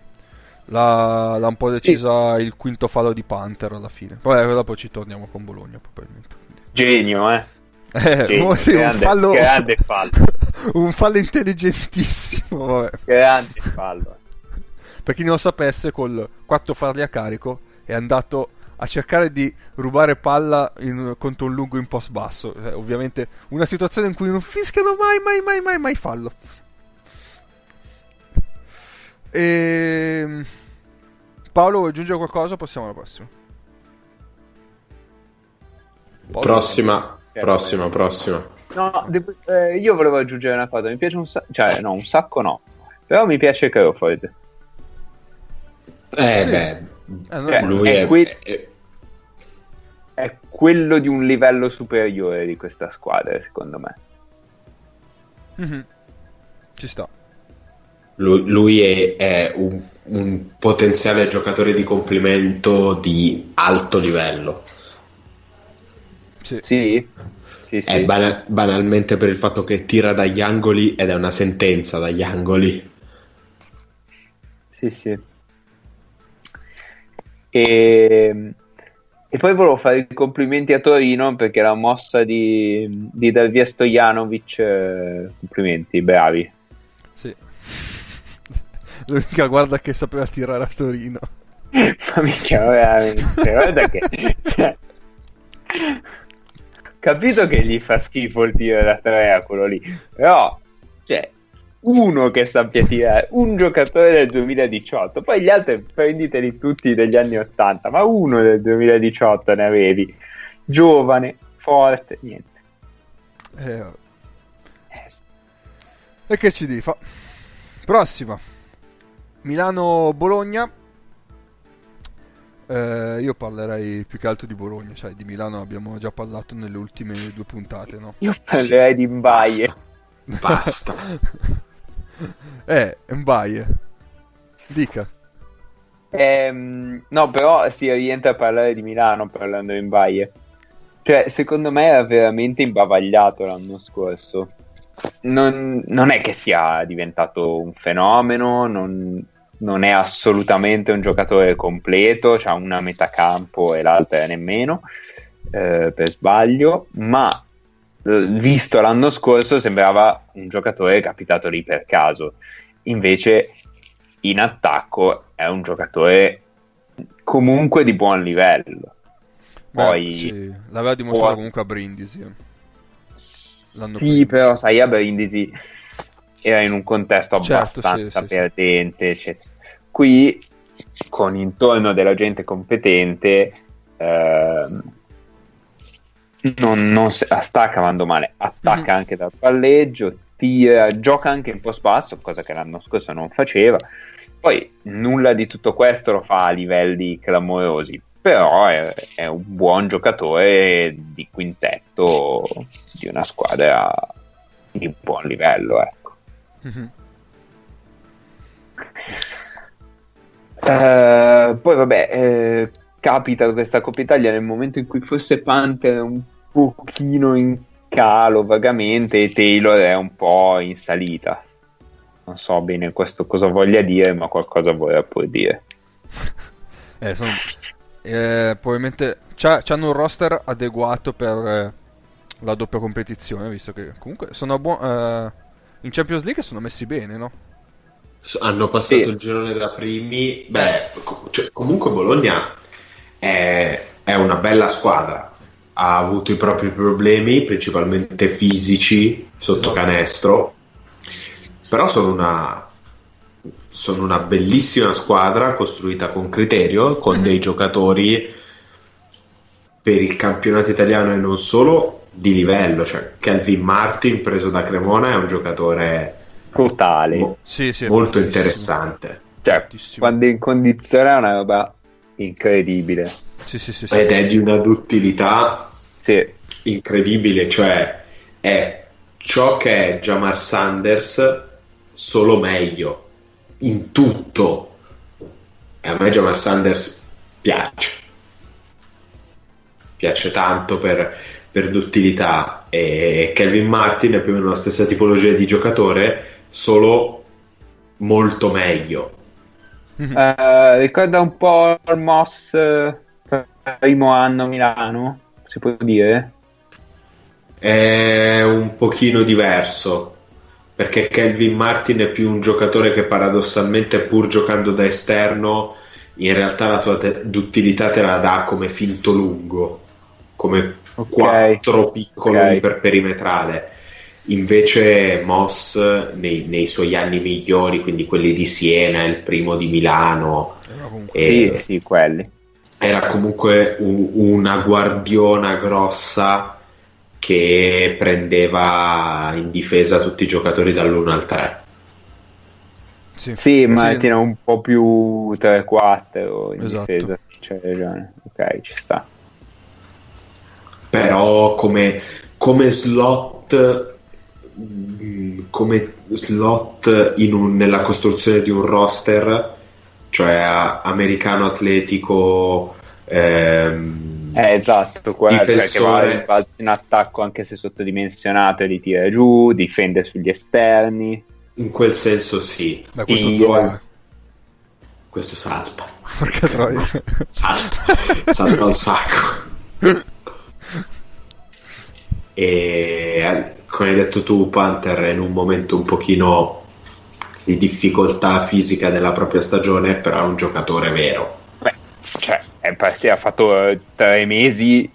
l'ha, l'ha un po' decisa il quinto fallo di Panther alla fine. Poi dopo ci torniamo con Bologna, probabilmente. Genio, eh? Eh, Genio, oh, sì, grande- un fallo, grande fallo. un fallo intelligentissimo. Vabbè. Grande fallo. Per chi non lo sapesse, col 4 farli a carico è andato a cercare di rubare palla in- contro un lungo in post basso. Eh, ovviamente una situazione in cui non fischiano mai, mai, mai, mai, mai fallo. E... Paolo, vuoi aggiungere qualcosa? Passiamo alla prossima. Paolo? Prossima, prossima, prossima. No, devo- eh, io volevo aggiungere una cosa. Mi piace un sacco, cioè, no, un sacco no. Però mi piace Crawford. Eh, Sì. beh, Eh, Cioè, lui è è, qui- è- È quello di un livello superiore di questa squadra, secondo me. Mhm. Ci sta. Lui, lui è, è un, un potenziale giocatore di complimento di alto livello. Sì. Sì? Sì, sì. È bana- banalmente per il fatto che tira dagli angoli ed è una sentenza dagli angoli. Sì, sì. E, e poi volevo fare i complimenti a Torino perché la mossa di, di dar via Stojanovic, eh, complimenti, bravi. L'unica guarda che sapeva tirare a Torino. Ma mica veramente, guarda che... cioè, capito che gli fa schifo il tiro da tre a quello lì, però, cioè, uno che sappia tirare, un giocatore del 2018, poi gli altri prenditeli tutti degli anni 80, ma uno del 2018 ne avevi, giovane, forte, niente. Eh, e che ci devi fa? Prossima. Milano-Bologna. Eh, io parlerei più che altro di Bologna, cioè di Milano abbiamo già parlato nelle ultime due puntate, no? Io parlerei di Mbaye. Basta. eh, Mbaye. Dica. Ehm, no, però si rientra a parlare di Milano parlando di Mbaye. Cioè, secondo me era veramente imbavagliato l'anno scorso. Non, non è che sia diventato un fenomeno, non, non è assolutamente un giocatore completo, ha una metà campo e l'altra nemmeno, eh, per sbaglio, ma eh, visto l'anno scorso sembrava un giocatore capitato lì per caso. Invece in attacco è un giocatore comunque di buon livello. Beh, Poi sì, l'aveva dimostrato può- comunque a Brindisi. Eh. L'anno sì, prima. però sai, a Brindisi era in un contesto Certo, abbastanza sì, perdente, eccetera. Qui con intorno della gente competente ehm, non, non se- sta cavando male, attacca Mhm. anche dal palleggio, tira, gioca anche un po' spasso, cosa che l'anno scorso non faceva. Poi nulla di tutto questo lo fa a livelli clamorosi, però è, è un buon giocatore di quintetto di una squadra di buon livello, ecco. Mhm. Eh, poi vabbè, eh, capita questa Coppa Italia nel momento in cui forse Panther è un pochino in calo vagamente e Taylor è un po' in salita. Non so bene questo cosa voglia dire, ma qualcosa vorrà pur dire. Eh, sono- eh, probabilmente c'hanno un roster adeguato per eh, la doppia competizione, visto che comunque sono buoni. in Champions League sono messi bene, no? Hanno passato Sì. il girone da primi. Beh, cioè, comunque Bologna è, è una bella squadra. Ha avuto i propri problemi, principalmente fisici, sotto Esatto. canestro. Però sono una, sono una bellissima squadra costruita con criterio, con Mhm. dei giocatori per il campionato italiano e non solo di livello. Cioè, Calvin Martin, preso da Cremona, è un giocatore Totale. mo- Sì, sì. molto fortissimo. interessante. Cioè, quando è in condizione è una roba incredibile. Sì, sì, sì. sì. Ed è di una duttilità Sì, incredibile, cioè è ciò che è Jamar Sanders solo meglio in tutto. E a me Jamar Sanders piace. Piace tanto per, per duttilità e Kelvin Martin è più o meno la stessa tipologia di giocatore, solo molto meglio. Eh, ricorda un po' il Moss eh, primo anno a Milano, si può dire? È un pochino diverso perché Kelvin Martin è più un giocatore che paradossalmente pur giocando da esterno in realtà la tua te- d'utilità te la dà come finto lungo come Ok. quattro piccoli Ok. per perimetrale invece Moss nei, nei suoi anni migliori quindi quelli di Siena il primo di Milano Era comunque- e- Sì, sì, quelli. era comunque u- una guardiona grossa che prendeva in difesa tutti i giocatori dall'1 al 3. Sì, Sì, ma Sì. tiene un po' più 3-4 in Esatto. difesa. C'hai ragione. Ok, ci sta. Però come, come slot come slot in un- nella costruzione di un roster, cioè americano atletico ehm, Eh, esatto, quello cioè che va Difensore. in attacco anche se sottodimensionato e li tira giù, difende sugli esterni. in quel senso sì, Beh, questo eh. questo salta. Porca troia. salta, salta un sacco. E eh, come hai detto tu, Panther è in un momento un pochino di difficoltà fisica della propria stagione, però è un giocatore vero. Beh, cioè, è partito, ha fatto eh, tre mesi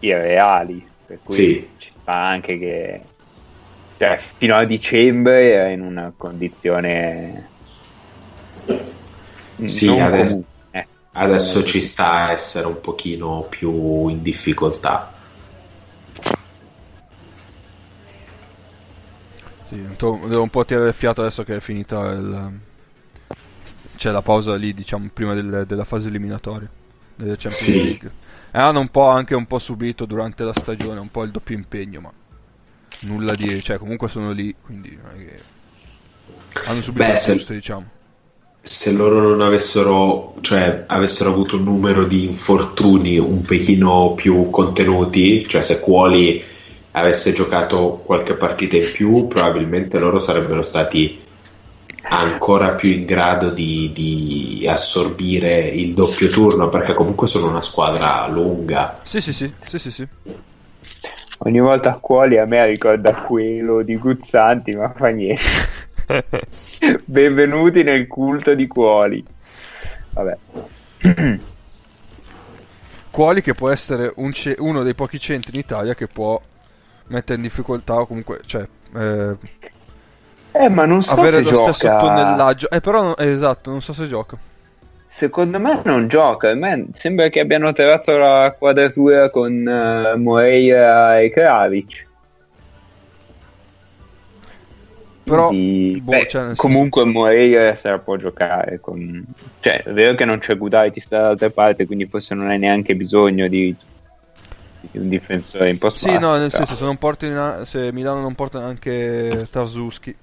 irreali, per cui Sì. ci sta anche che cioè, fino a dicembre era in una condizione Sì, adesso- eh. Adesso ci sta a essere un pochino più in difficoltà. Sì, devo un po' tirare il fiato adesso che è finita il... C'è la pausa lì, diciamo, prima del- della fase eliminatoria delle Champions Sì. League. E hanno un po' anche un po' subito durante la stagione, un po' il doppio impegno, ma nulla di... cioè comunque sono lì, quindi. Hanno subito Beh, il se- giusto, diciamo. Se loro non avessero, cioè, avessero avuto un numero di infortuni un pochino più contenuti, cioè se Cuoli avesse giocato qualche partita in più, probabilmente loro sarebbero stati ancora più in grado di, di assorbire il doppio turno, perché comunque sono una squadra lunga. Sì, sì, sì, sì, sì, sì. ogni volta a cuoli a me ricorda quello di Guzzanti ma fa niente benvenuti nel culto di cuoli vabbè Quali che può essere un ce- uno dei pochi centri in Italia che può mettere in difficoltà o comunque, cioè... eh, eh ma non so avere se lo gioca stesso tonnellaggio. Eh, però, eh, esatto, non so se gioca. secondo me non gioca a me sembra che abbiano trovato la quadratura con eh, Moreira e Kravic Però, Quindi, boh, beh, cioè, nel senso- comunque Moreira se la può giocare con... cioè è vero che non c'è Gudaitis dall'altra parte quindi forse non hai neanche bisogno di, un difensore in post Sì, no, nel senso, se, non porti in- se Milano non porta anche Tarzuski.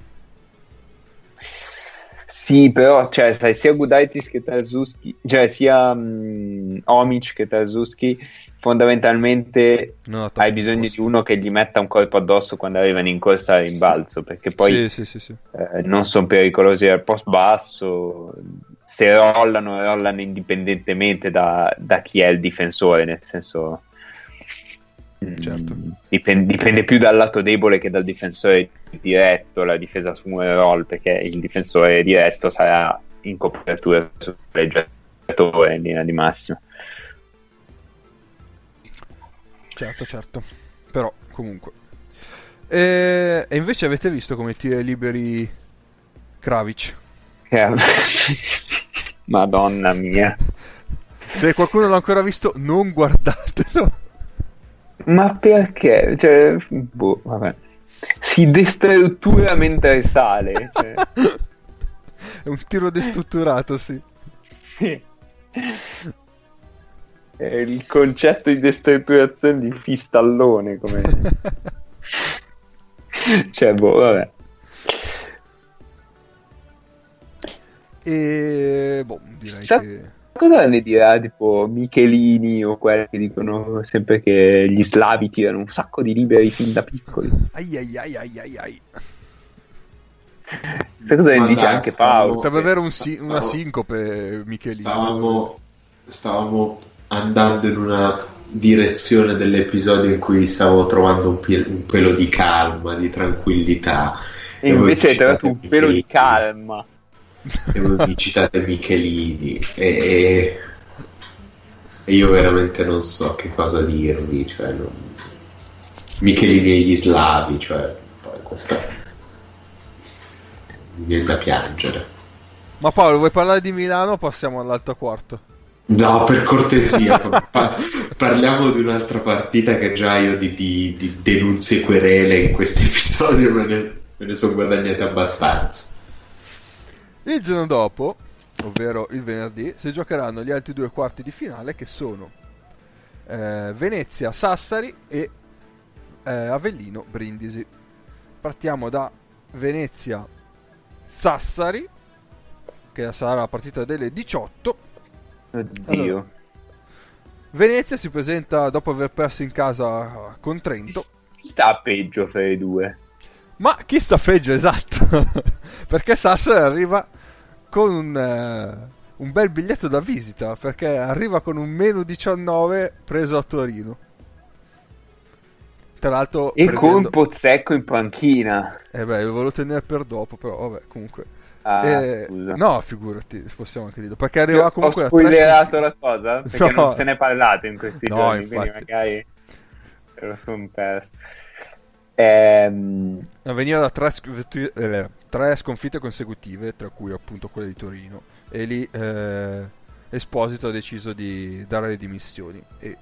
Sì, però, cioè, sai, sia Gudaitis che Tarzuski, cioè sia mm, Omic che Tarzuski, fondamentalmente ha hai bisogno posto. di uno che gli metta un colpo addosso quando arrivano in corsa al rimbalzo, perché poi Sì, sì, sì, eh, non sono pericolosi al post basso, se rollano, rollano indipendentemente da, da chi è il difensore, nel senso Certo. Dipen- dipende più dal lato debole che dal difensore diretto, la difesa su un roll, perché il difensore diretto sarà in copertura sul giocatore in linea di massima. Certo, certo. Però, comunque. E, e invece avete visto come tira liberi Kravic? Madonna mia. Se qualcuno l'ha ancora visto, non guardatelo. Ma perché? Cioè, boh, vabbè. Si destruttura mentre sale. Cioè. È un tiro destrutturato, sì. Sì. È il concetto di destrutturazione di Fistallone come... cioè, boh, vabbè. e boh, direi Sa- che Cosa ne dirà tipo Michelini o quelli che dicono sempre che gli slavi tirano un sacco di liberi fin da piccoli? ai ai ai ai ai ai. Questa cosa ne Ma dice dai, anche Paolo. Potrebbe avere un si- Stavo- una sincope Michelino. Stavamo, stavamo andando in una direzione dell'episodio in cui stavo trovando un, pe- un pelo di calma, di tranquillità. E voi invece hai trovato un pelo di Michelini. calma. E voi mi citate Michelini e, e- io veramente non so che cosa dirvi. Cioè, non- Michelini e gli slavi, cioè, poi questa mi viene da piangere. Ma Paolo, vuoi parlare di Milano o passiamo all'altro quarto? No, per cortesia, pa- pa- parliamo di un'altra partita che già io di, di- di denunce e querele in questo episodio me ne, me ne sono guadagnate abbastanza. Il giorno dopo, ovvero il venerdì, si giocheranno gli altri due quarti di finale che sono eh, Venezia-Sassari e eh, Avellino-Brindisi. Partiamo da Venezia-Sassari, che sarà la partita delle 18. Oddio. Allora. Venezia si presenta dopo aver perso in casa con Trento. Chi sta peggio fra i due? Ma chi sta peggio, esatto? perché Sassari arriva con un, eh, un bel biglietto da visita, perché arriva con un meno 19 preso a Torino. Tra l'altro... E prendendo- con Pozzecco in panchina. Eh beh, lo volevo tenere per dopo, però vabbè, comunque... Ah, Eh, no, figurati, possiamo anche dirlo, perché arriva ho comunque... a tre spoilerato la cosa perché No. non se ne è parlato in questi No, giorni, quindi infatti. magari me lo sono perso. Ehm, a venire da tre, eh, tre sconfitte consecutive, tra cui appunto quelle di Torino. E lì eh, Esposito ha deciso di dare le dimissioni. E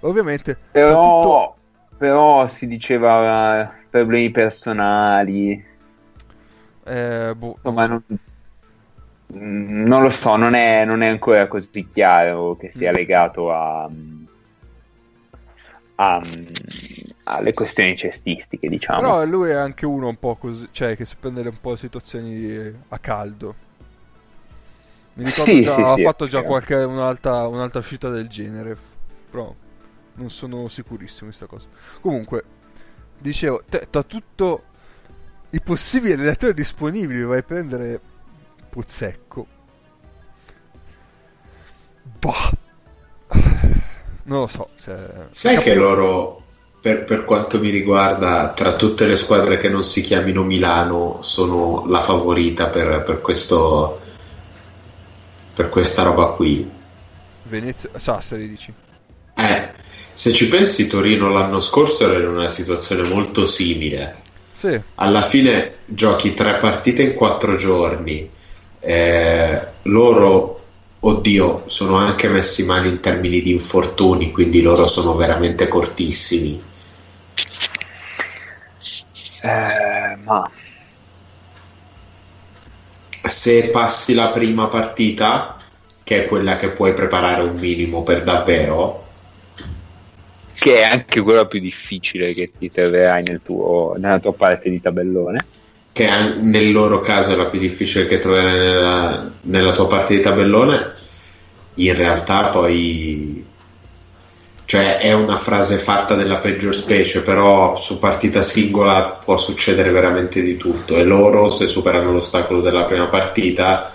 ovviamente, però, però si diceva eh, problemi personali. tutto, eh, boh, Insomma, non, non lo so, non è, non è ancora così chiaro che sia Mm. legato a, a- alle questioni cestistiche, diciamo. però lui è anche uno un po' così, cioè che sa prendere un po' le situazioni a caldo. Mi ricordo Sì, già, sì, ha sì, fatto già qualche, un'altra, un'altra uscita del genere, però non sono sicurissimo di questa cosa. Comunque, dicevo, te, tra tutto i possibili allenatori disponibili vai a prendere Pozzecco. Bah. Non lo so, cioè, Sai che capivo- loro, per, per quanto mi riguarda, tra tutte le squadre che non si chiamino Milano, sono la favorita per, per questo, per questa roba qui. Venezia, Sassari dici. Eh, se ci pensi, Torino l'anno scorso era in una situazione molto simile. Sì, Alla fine giochi tre partite in quattro giorni. Eh, loro, oddio, sono anche messi male in termini di infortuni, quindi loro sono veramente cortissimi. Eh, ma Se passi la prima partita, che è quella che puoi preparare un minimo per davvero, che è anche quella più difficile che ti troverai nel tuo, nella tua parte di tabellone. Che nel loro caso è la più difficile che troverai nella, nella tua parte di tabellone, in realtà poi cioè è una frase fatta della peggior specie, però su partita singola può succedere veramente di tutto. E loro se superano l'ostacolo della prima partita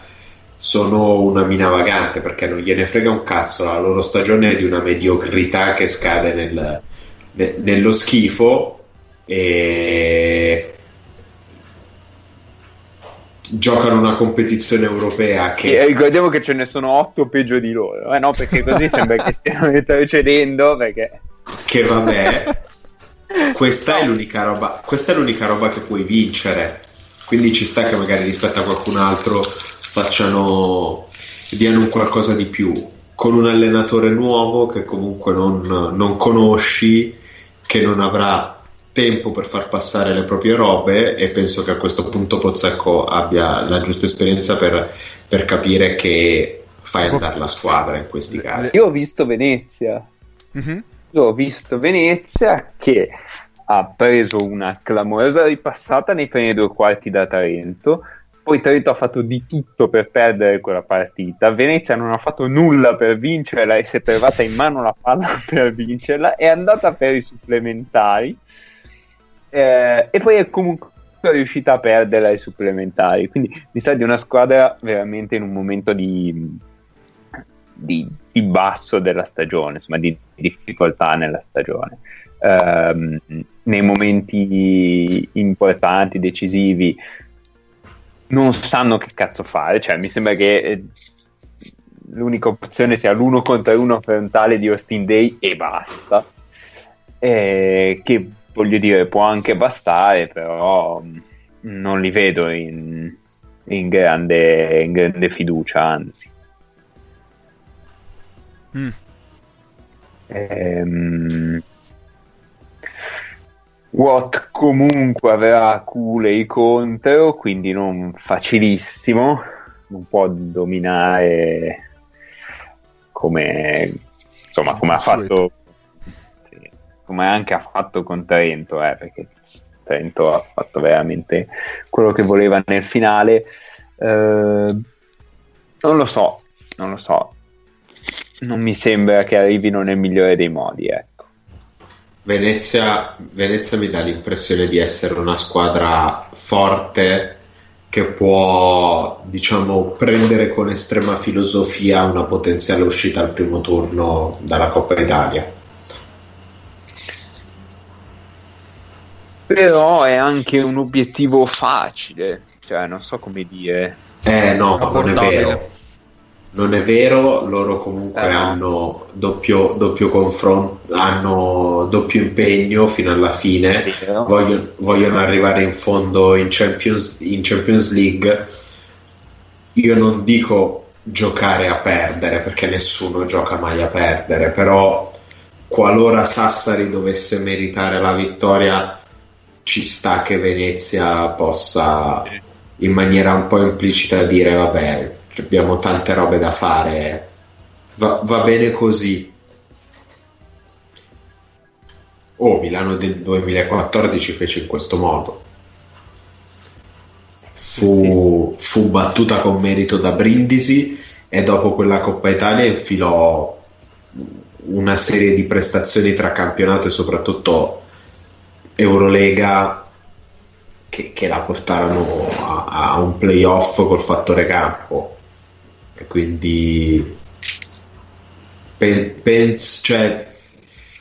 sono una mina vagante perché non gliene frega un cazzo, la loro stagione è di una mediocrità che scade nel, ne- nello schifo e giocano una competizione europea E che ricordiamo che ce ne sono otto peggio di loro, eh no? Perché così sembra che stiano retrocedendo. Perché che vabbè, questa è l'unica roba, questa è l'unica roba che puoi vincere. Quindi ci sta che magari rispetto a qualcun altro facciano diano un qualcosa di più con un allenatore nuovo che comunque non, non conosci, che non avrà tempo per far passare le proprie robe e penso che a questo punto Pozzecco abbia la giusta esperienza per, per capire che fai andare la squadra in questi casi. io ho visto Venezia. Mhm. Io ho visto Venezia che ha preso una clamorosa ripassata nei primi due quarti da Trento. Poi Trento ha fatto di tutto per perdere quella partita. Venezia non ha fatto nulla per vincerla e si è trovata in mano la palla per vincerla. È andata per i supplementari eh, e poi è comunque riuscita a perdere ai supplementari. Quindi mi sa di una squadra veramente in un momento di, di, di basso della stagione, insomma di difficoltà nella stagione. Ehm, nei momenti importanti, decisivi, non sanno che cazzo fare. Cioè, mi sembra che eh, l'unica opzione sia l'uno contro uno frontale di Austin Day e basta. Eh, che voglio dire, può anche bastare, però mh, non li vedo in, in grande, in grande fiducia, anzi. Mm. Ehm, Watt comunque avrà Cooley contro, quindi non facilissimo, non può dominare come, insomma, come ha fatto, come anche ha fatto con Trento, eh, perché Trento ha fatto veramente quello che voleva nel finale. Eh, non lo so, non lo so, non mi sembra che arrivino nel migliore dei modi, ecco. Venezia, Venezia mi dà l'impressione di essere una squadra forte che può, diciamo, prendere con estrema filosofia una potenziale uscita al primo turno dalla Coppa Italia. Però è anche un obiettivo facile, cioè non so come dire. Eh no, non è vero. Non è vero, loro comunque Eh, no. hanno doppio, doppio confronto, hanno doppio impegno fino alla fine. Vogliono, vogliono arrivare in fondo in Champions, in Champions League. Io non dico giocare a perdere perché nessuno gioca mai a perdere, però qualora Sassari dovesse meritare la vittoria, ci sta che Venezia possa in maniera un po' implicita dire vabbè, abbiamo tante robe da fare, va, va bene così. Oh, Milano del 2014 fece in questo modo. Fu, fu battuta con merito da Brindisi e dopo quella Coppa Italia infilò una serie di prestazioni tra campionato e soprattutto Eurolega che, che la portarono a, a un playoff col fattore campo. E quindi pe- pens- cioè,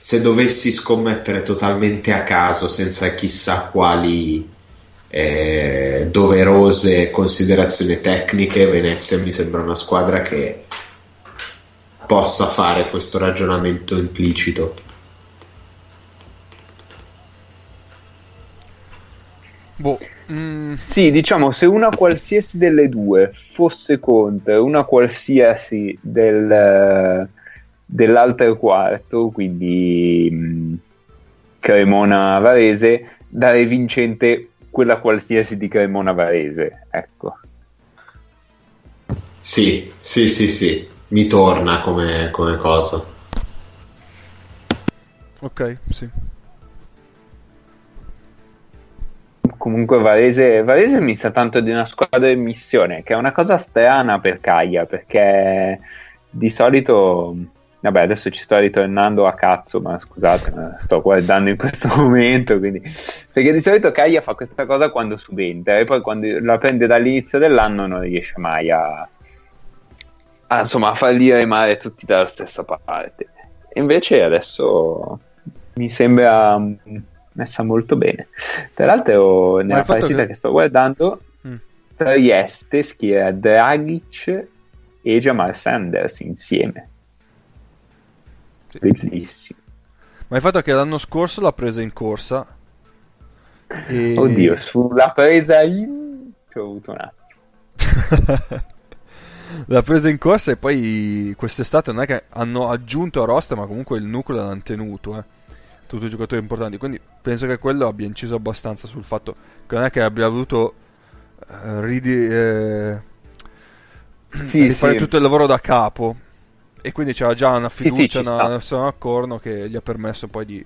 se dovessi scommettere totalmente a caso senza chissà quali eh, doverose considerazioni tecniche Venezia mi sembra una squadra che possa fare questo ragionamento implicito Boh. mm, Sì, diciamo, se una qualsiasi delle due fosse contro una qualsiasi del, dell'altro quarto, quindi mh, Cremona Varese, dare vincente quella qualsiasi di Cremona Varese. Ecco. Sì, sì, sì, sì, mi torna come, come cosa. ok, sì. Comunque Varese, Varese mi sa tanto di una squadra in missione, che è una cosa strana per Caia, perché di solito, vabbè adesso ci sto ritornando a cazzo, ma scusate, sto guardando in questo momento, quindi... perché di solito Caia fa questa cosa quando subentra e poi quando la prende dall'inizio dell'anno non riesce mai a, a, insomma, a farli remare tutti dalla stessa parte. Invece adesso mi sembra messa molto bene. Tra l'altro, nella partita che- che... sto guardando, Mm. Trieste schiera Dragic e Jamal Sanders insieme. Sì. Bellissimo. Ma il fatto è che l'anno scorso l'ha presa in corsa. E... Oddio, sulla presa in... ci ho avuto un attimo. l'ha presa in corsa e poi quest'estate non è che hanno aggiunto a roster, ma comunque il nucleo l'hanno tenuto, eh. Tutti i giocatori importanti. Quindi penso che quello abbia inciso abbastanza sul fatto che non è che abbia voluto eh, ridi- eh, Sì, rifare sì. tutto il lavoro da capo. E quindi c'era già una sì, fiducia, ci una, sta. un accordo che gli ha permesso poi di,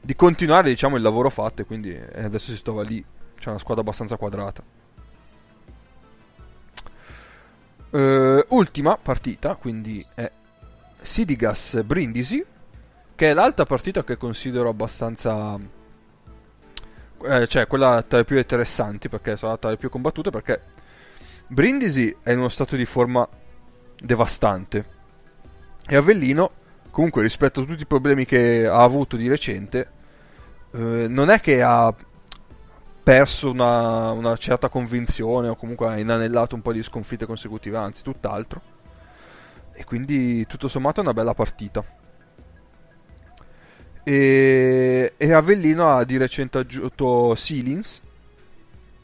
di continuare diciamo, il lavoro fatto. E quindi eh, adesso si trova lì. C'è una squadra abbastanza quadrata. Eh, ultima partita, quindi è Sidigas Brindisi, che è l'altra partita che considero abbastanza. eh, cioè quella tra le più interessanti, perché sarà tra le più combattute, perché Brindisi è in uno stato di forma devastante. E Avellino, comunque rispetto a tutti i problemi che ha avuto di recente, eh, non è che ha perso una, una certa convinzione o comunque ha inanellato un po' di sconfitte consecutive, anzi tutt'altro. E quindi tutto sommato è una bella partita. E, e Avellino ha di recente aggiunto Silins,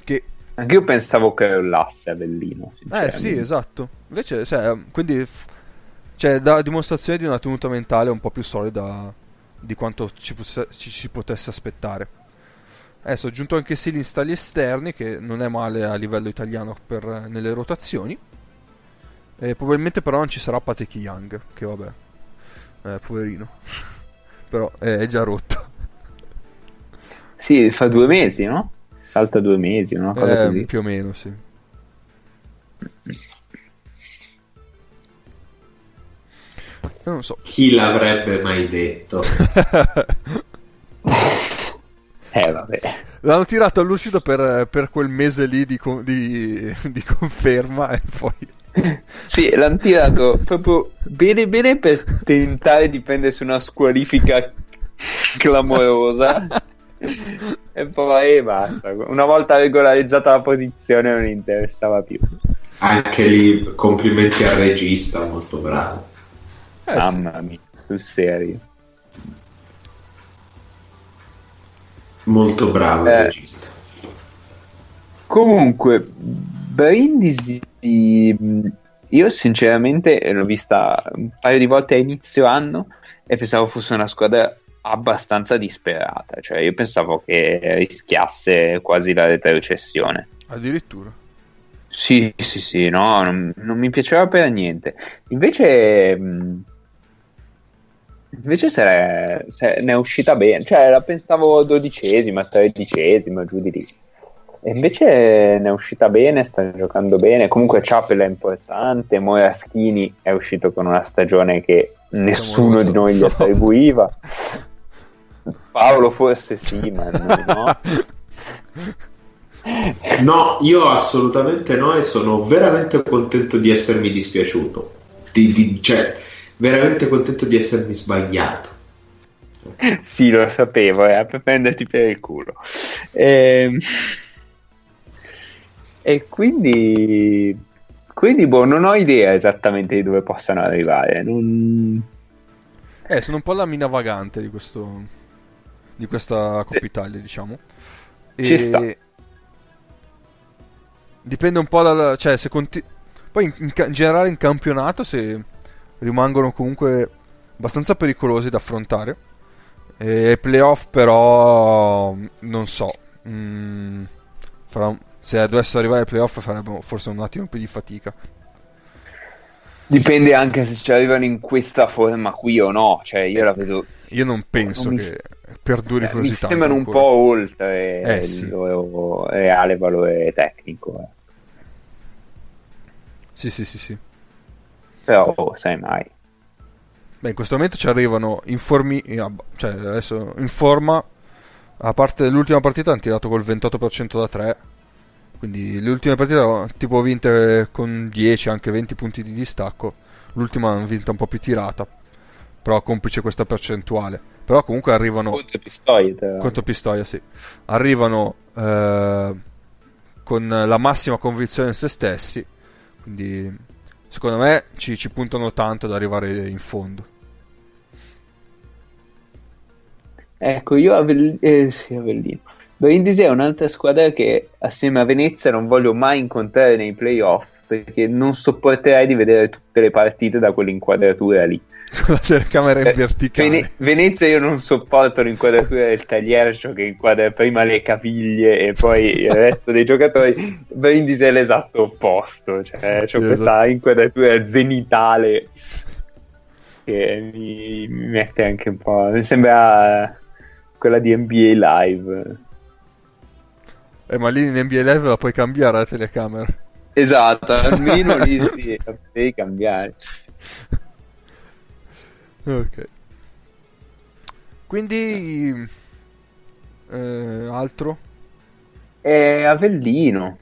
che Anche io pensavo che l'asse Avellino. eh sì, esatto. Invece, cioè, quindi cioè, dà dimostrazione di una tenuta mentale un po' più solida di quanto ci, ci si potesse aspettare. Adesso ho aggiunto anche Silins tagli esterni, che non è male a livello italiano per, nelle rotazioni. E probabilmente però non ci sarà Patek Young, che vabbè, eh, poverino. però eh, è già rotto. Sì, fa due mesi, no? Salta due mesi, una cosa Eh, così. più o meno, sì. Non so. Chi l'avrebbe mai detto? Eh, vabbè. L'hanno tirato all'uscito per, per quel mese lì di, di- di conferma e poi... Sì, l'hanno tirato proprio bene bene per tentare di prendersi una squalifica clamorosa. e poi basta. Una volta regolarizzata la posizione non interessava più. Anche lì complimenti al regista, molto bravo. Eh, sì. Mamma mia, sul serio. Molto bravo il Eh. regista. Comunque, Brindisi, mh, io sinceramente l'ho vista un paio di volte a inizio anno e pensavo fosse una squadra abbastanza disperata, cioè io pensavo che rischiasse quasi la retrocessione. Addirittura. Sì, sì, sì, no, non, non mi piaceva per niente. Invece, mh, invece se ne, se ne è uscita bene, cioè la pensavo dodicesima, tredicesima, giù di lì. E invece ne è uscita bene, sta giocando bene. Comunque Chapel è importante, Moraschini è uscito con una stagione che nessuno di noi gli attribuiva. Paolo forse sì, ma noi no. No, io assolutamente no e sono veramente contento di essermi dispiaciuto. Di, di- cioè, veramente contento di essermi sbagliato. Sì, lo sapevo, era per prenderti per il culo. Ehm, E, quindi, quindi, boh, non ho idea esattamente di dove possano arrivare. Non... Eh, sono un po' la mina vagante di questo... di questa Coppa Italia, diciamo. Ci sta. Dipende un po' dal... cioè, se conti... Poi in, in generale in campionato se rimangono comunque abbastanza pericolosi da affrontare. E playoff però non so. Mm, un- se dovessero arrivare ai playoff farebbero forse un attimo più di fatica. Dipende anche se ci arrivano in questa forma qui o no. Cioè, io la vedo. Io non penso mi che s- perduri eh, così mi tanto. sembrano un ancora. po' oltre Eh, il sì. loro reale valore tecnico. eh. Sì, sì, sì, sì. Però, oh, sai mai. Beh, in questo momento ci arrivano in formi, cioè adesso in forma, a parte l'ultima partita hanno tirato col 28% da 3, quindi le ultime partite tipo vinte con 10, anche 20 punti di distacco, l'ultima hanno vinta un po' più tirata, però complice questa percentuale. Però comunque arrivano Contro Pistoia, contro Pistoia, sì. Arrivano eh, con la massima convinzione in se stessi. Quindi secondo me ci, ci puntano tanto ad arrivare in fondo. Ecco, io Avell- eh, sì, Avellino. Brindisi è un'altra squadra che assieme a Venezia non voglio mai incontrare nei playoff perché non sopporterei di vedere tutte le partite da quell'inquadratura lì. Con la telecamera in Eh, verticale. Vene- Venezia io non sopporto l'inquadratura del tagliercio che inquadra prima le caviglie e poi il resto dei giocatori. Brindisi è l'esatto opposto, cioè c'ho Sì, questa esatto. inquadratura zenitale che mi, mi mette anche un po'. Mi sembra quella di NBA Live. Eh, ma lì in NBA Live la puoi cambiare la telecamera. Esatto, almeno lì sì, la devi cambiare. Ok. Quindi eh, altro? E Avellino.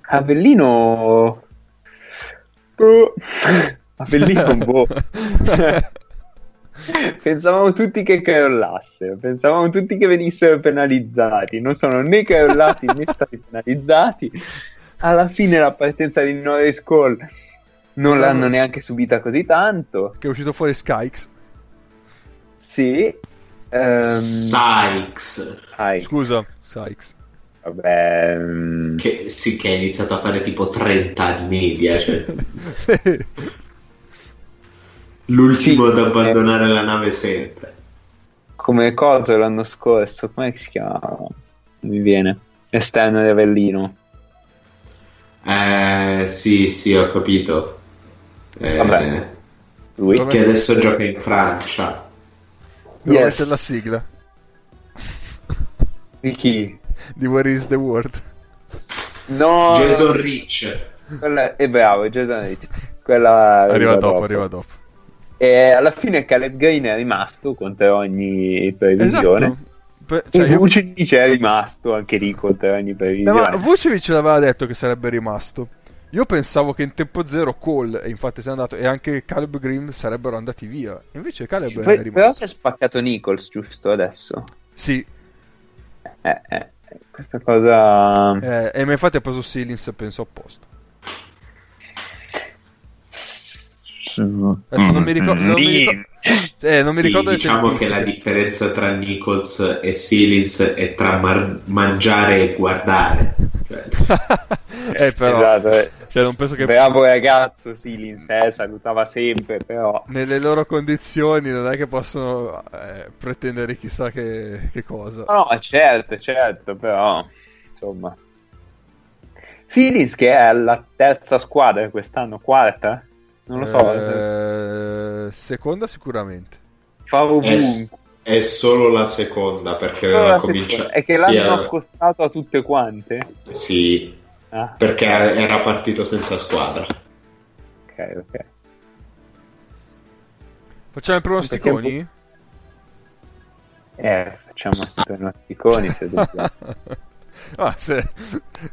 Avellino. Boh. Avellino, boh. Pensavamo tutti che crollassero, pensavamo tutti che venissero penalizzati. Non sono né crollati né stati penalizzati. Alla fine la partenza di Norris Cole non l'hanno neanche subita così tanto. che è uscito fuori Skykes. Sì. Ehm, Sykes, dai, Scusa, Sykes. vabbè. mm, che sì, che ha iniziato a fare tipo 30 di media, cioè l'ultimo Sì, ad abbandonare la nave sempre. come cosa l'anno scorso, come si chiama? Mi viene. Esterno di Avellino. Eh, sì, sì, ho capito. Eh, Vabbè. Lui. Che adesso gioca in Francia. Devo Yes. mettere la sigla Di chi? di Where is the World. No, Jason Rich. quella è bravo, Jason Rich. Quella Arriva dopo, arriva dopo. E alla fine Caleb Green è rimasto contro ogni previsione. Esatto. Per- cioè, E Vucinic è rimasto anche lì contro ogni previsione. ma Vucevic l'aveva detto che sarebbe rimasto. Io pensavo che in tempo zero Cole, e infatti se andato, e anche Caleb Green sarebbero andati via. Invece Caleb Poi- è però rimasto. si è spaccato Nichols giusto adesso. Sì, Eh, eh, questa cosa... eh, e ma infatti ha preso Silins penso apposta. Adesso non mi ricordo- non mi ricordo- Eh, non mi Sì, ricordo diciamo che la differenza tra Nichols e Silins è tra mar- mangiare e guardare. Cioè, eh, però, Esatto, eh. cioè, non penso che Bravo ragazzo, sì, l'Inse salutava sempre, però... nelle loro condizioni non è che possono eh, pretendere chissà che, che cosa. No, certo, certo, però... Insomma... Silins che è la terza squadra quest'anno, quarta? Non lo so, Eh, seconda sicuramente. fa è, è solo la seconda perché aveva cominciato. È che sì, l'hanno aveva- accostato a tutte quante? sì, Ah, perché era partito senza squadra. ok, ok. Facciamo i pronosticoni? Eh, facciamo i pronosticoni se dobbiamo. Ah, se,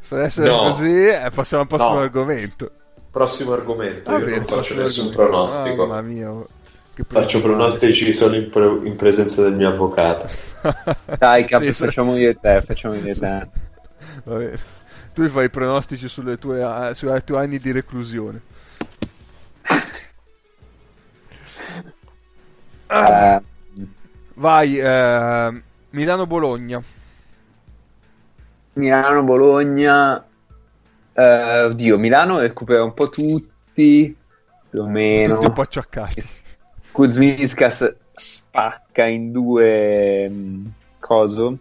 se No. così, eh, passiamo al prossimo No. argomento. Prossimo argomento. Va io bene, non faccio nessun argomento. pronostico. Mamma mia, che Faccio pronostici solo in, pre- in presenza del mio avvocato. Dai, capo, Sì, facciamo io e te, facciamo io e te. Va bene. Tu fai i pronostici sulle tue, ah, sui tuoi anni di reclusione. Ah, Eh, vai, eh, Milano-Bologna. Milano-Bologna. Eh, oddio, Milano recupera un po' tutti, più o meno. Tutti un po' acciaccati. Kuzminskas spacca in due mh, coso,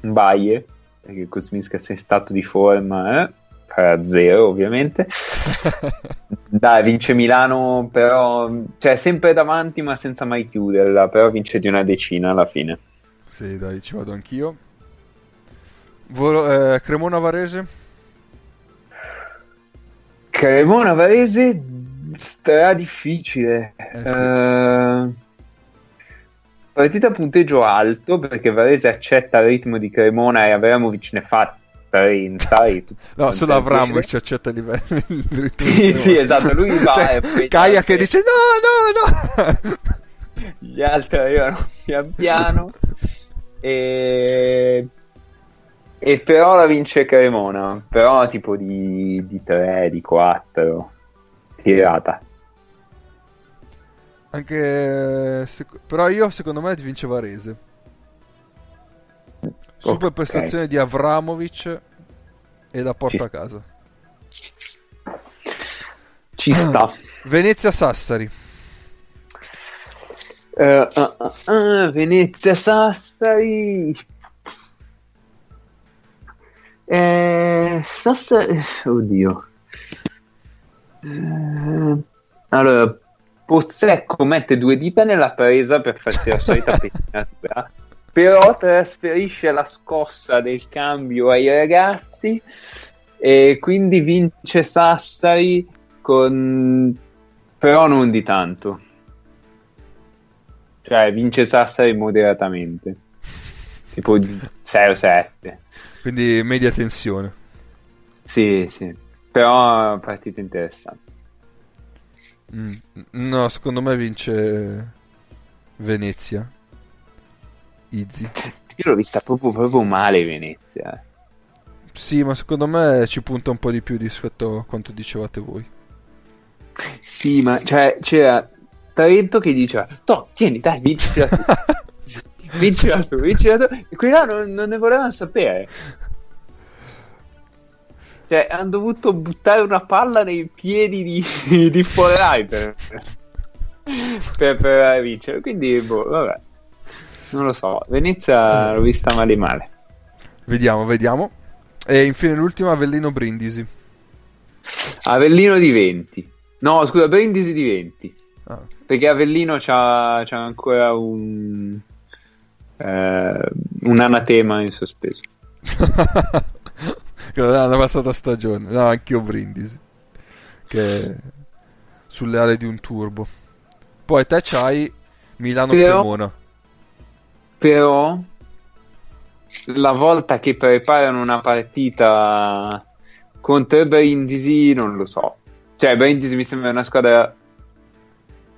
un baie, perché Kuzminskas è stato di forma, eh? farà zero ovviamente. Dai, vince Milano, però, cioè sempre davanti ma senza mai chiuderla, però vince di una decina alla fine. sì, dai, ci vado anch'io. Volo- eh, Cremona-Varese? Cremona Varese stra difficile. Eh sì. Eh, partita a punteggio alto perché Varese accetta il ritmo di Cremona e Avramovic ne fa 30. e tutti No, solo. Avramovic accetta il livello. il ritmo Sì, di sì, esatto, lui va Cioè, e Kaya che dice no, no, no. gli altri arrivano pian piano. E... e però la vince Cremona, però tipo di, di 3, di 4 tirata. Anche sec- però io secondo me vince Varese. Super Ok. prestazione di Avramovic e la porta Ci- a casa. Ci sta. Venezia Sassari. Eh, ah, ah, ah, Venezia Sassari. Eh, Sassari. Oddio. Eh, allora, Pozzecco mette due dita nella presa per farsi la solita pettinatura, però trasferisce la scossa del cambio ai ragazzi e quindi vince Sassari con però non di tanto. Cioè, vince Sassari moderatamente. Tipo 6-7. Quindi media tensione. Sì, sì. Però partita interessante. Mm, No, secondo me vince Venezia. Easy. Io l'ho vista proprio, proprio male Venezia. Sì, ma secondo me ci punta un po' di più rispetto a quanto dicevate voi. Sì, ma cioè, c'era Trento che diceva, to, tieni, dai, vincila tu. vincila tu, vincila tu. E quelli là non, non ne volevano sapere. Cioè, hanno dovuto buttare una palla nei piedi di, di Forai per, per, per vincere. Quindi, boh, vabbè. Non lo so. Venezia l'ho vista male male. Vediamo, vediamo. E infine l'ultima, Avellino Brindisi. Avellino di 20. No, scusa, Brindisi di 20. Ah, Perché Avellino c'ha, c'ha ancora un, eh, un anatema in sospeso. la passata stagione. No, anch'io Brindisi. Che è sulle ali di un turbo. Poi te c'hai Milano Però-. Però la volta che preparano una partita contro Brindisi non lo so. Cioè Brindisi mi sembra una squadra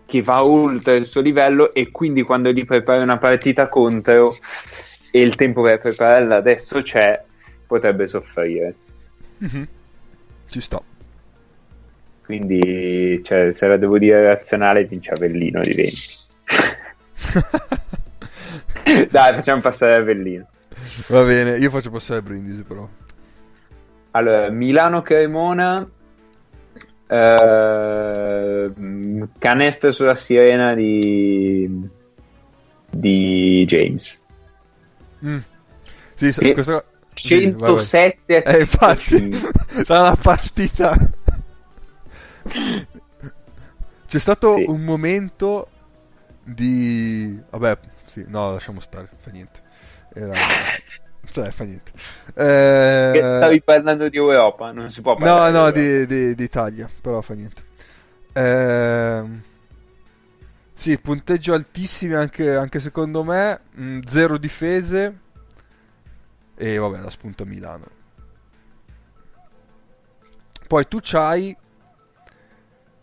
che va oltre il suo livello e quindi quando gli prepari una partita contro e il tempo per prepararla adesso c'è, potrebbe soffrire. Mhm. Ci sta. Quindi, cioè, se la devo dire razionale, vince Avellino di 20. Dai, facciamo passare Avellino. Va bene, io faccio passare Brindisi però. Allora, Milano-Cremona, eh, canestro sulla sirena di, di James. Mm. Sì, E- sì, vai. 107 a Eh, infatti, 105. sarà una partita. C'è stato Sì. un momento di... Vabbè, sì, no, lasciamo stare, fa niente. Era... Cioè, fa niente. Eh, Stavi parlando di Europa, non si può No, parlare no, di Europa. di, di- di Italia, però fa niente. Ehm, Sì, punteggio altissimi anche, anche secondo me. mm, zero difese. E vabbè, la spunta Milano. Poi tu c'hai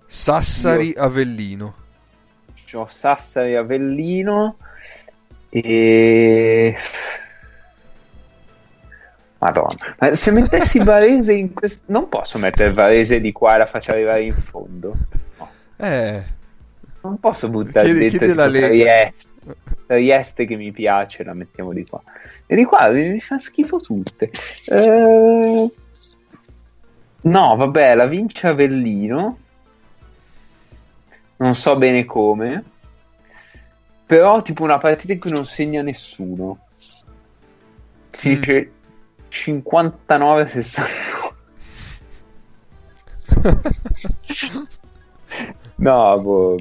Sassari Avellino. C'ho Sassari Avellino e... Madonna, ma se mettessi Varese in questo... Non posso mettere Varese di qua e la faccio arrivare in fondo. No, Eh, non posso buttare Chiedi- dentro chiedi la. Trieste, Trieste che mi piace, la mettiamo di qua. E di qua mi mi fa schifo tutte. Eh, No, vabbè, la vince Avellino. Non so bene come. Però tipo una partita in cui non segna nessuno. Si Mm. dice 59-69. No, boh,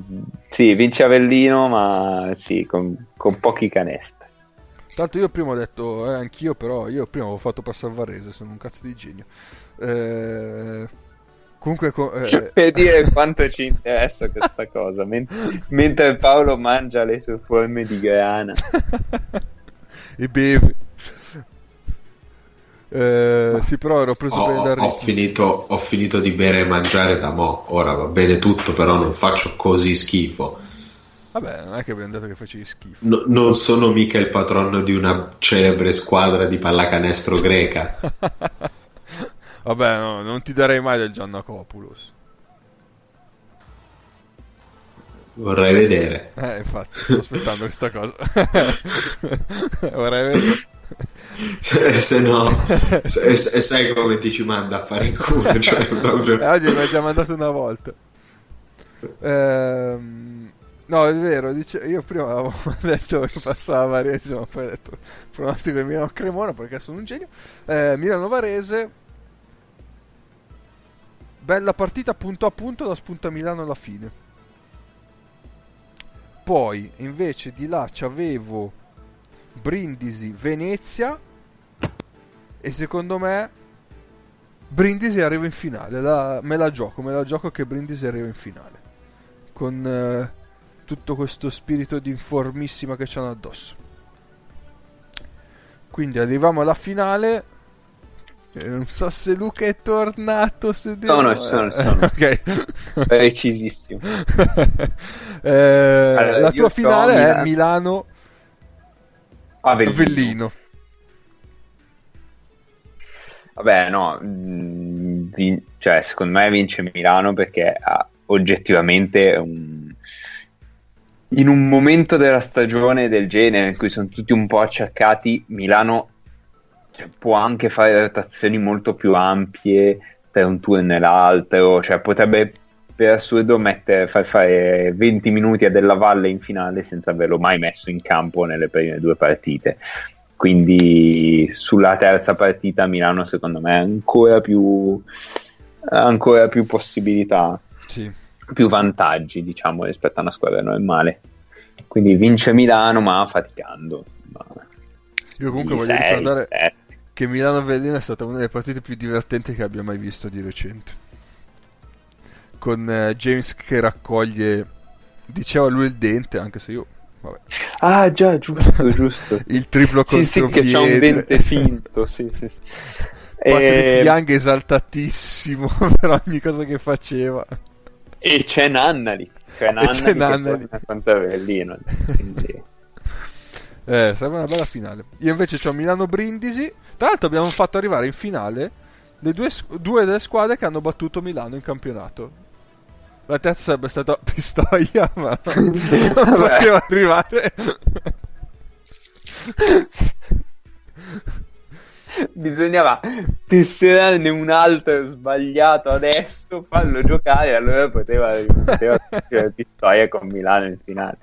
sì, vince Avellino, ma sì, con, con pochi canestri. Tanto io prima ho detto, eh, anch'io però, io prima avevo fatto passare Varese, sono un cazzo di genio. Eh, comunque, co- eh, per dire quanto ci interessa questa cosa, men- mentre Paolo mangia le sue forme di grana. e beve. Eh, sì, però ero preso Ho, bene dal ho finito, ho finito di bere e mangiare da mo'. Ora va bene tutto, però non faccio così schifo. Vabbè, non è che abbiamo detto che facevi schifo. No- non sono mica il patrono di una celebre squadra di pallacanestro greca. Vabbè, no, non ti darei mai del Giannakopoulos. Vorrei vedere. Eh, infatti, sto aspettando questa cosa. Vorrei vedere. Se, se no, se- se- sai come ti ci manda a fare il culo. Cioè, Eh, proprio... oggi mi hai già mandato una volta. Ehm, no, è vero. dice- io prima avevo detto che passava Varese, ma poi ho detto pronostico di Milano Cremona perché sono un genio. Eh, Milano Varese. Bella partita punto a punto da spunta Milano alla fine. Poi invece di là c'avevo Brindisi Venezia e secondo me Brindisi arriva in finale, la- me la gioco, me la gioco che Brindisi arriva in finale. Con eh, tutto questo spirito di informissima che c'hanno addosso. Quindi arriviamo alla finale. E non so se Luca è tornato. Se Sono, devo- sono, eh, sono. ok. Precisissimo. Eh, Allora, la tua finale è Milano Avellino. Avellino. Vabbè, no, mm, vin- cioè, secondo me vince Milano perché ha oggettivamente un- in un momento della stagione del genere in cui sono tutti un po' acciaccati, Milano cioè, può anche fare rotazioni molto più ampie per un turno e l'altro, cioè potrebbe per assurdo mettere, far fare 20 minuti a Della Valle in finale senza averlo mai messo in campo nelle prime due partite. Quindi sulla terza partita Milano secondo me ha ancora più, ancora più possibilità, Sì. più vantaggi diciamo rispetto a una squadra normale. Quindi vince Milano ma faticando. Ma- Io comunque voglio sei, ricordare sette. che Milano Avellino è stata una delle partite più divertenti che abbia mai visto di recente. Con eh, James che raccoglie, diceva lui il dente, anche se io, vabbè, Ah già, giusto, giusto. il triplo sì, sì, che c'è un contropiede. dente finto, sì, sì. sì. Patrick E, Young esaltatissimo per ogni cosa che faceva. e c'è Nannali. C'è Nannali, c'è che Nannali. Avellino. Quindi... Eh, serve una bella finale. Io invece ho Milano Brindisi. Tra l'altro abbiamo fatto arrivare in finale le due, due delle squadre che hanno battuto Milano in campionato. La terza sarebbe stata Pistoia, ma non Vabbè. poteva arrivare. Bisognava tesserarne un altro sbagliato adesso, farlo giocare, allora poteva, poteva Pistoia con Milano in finale.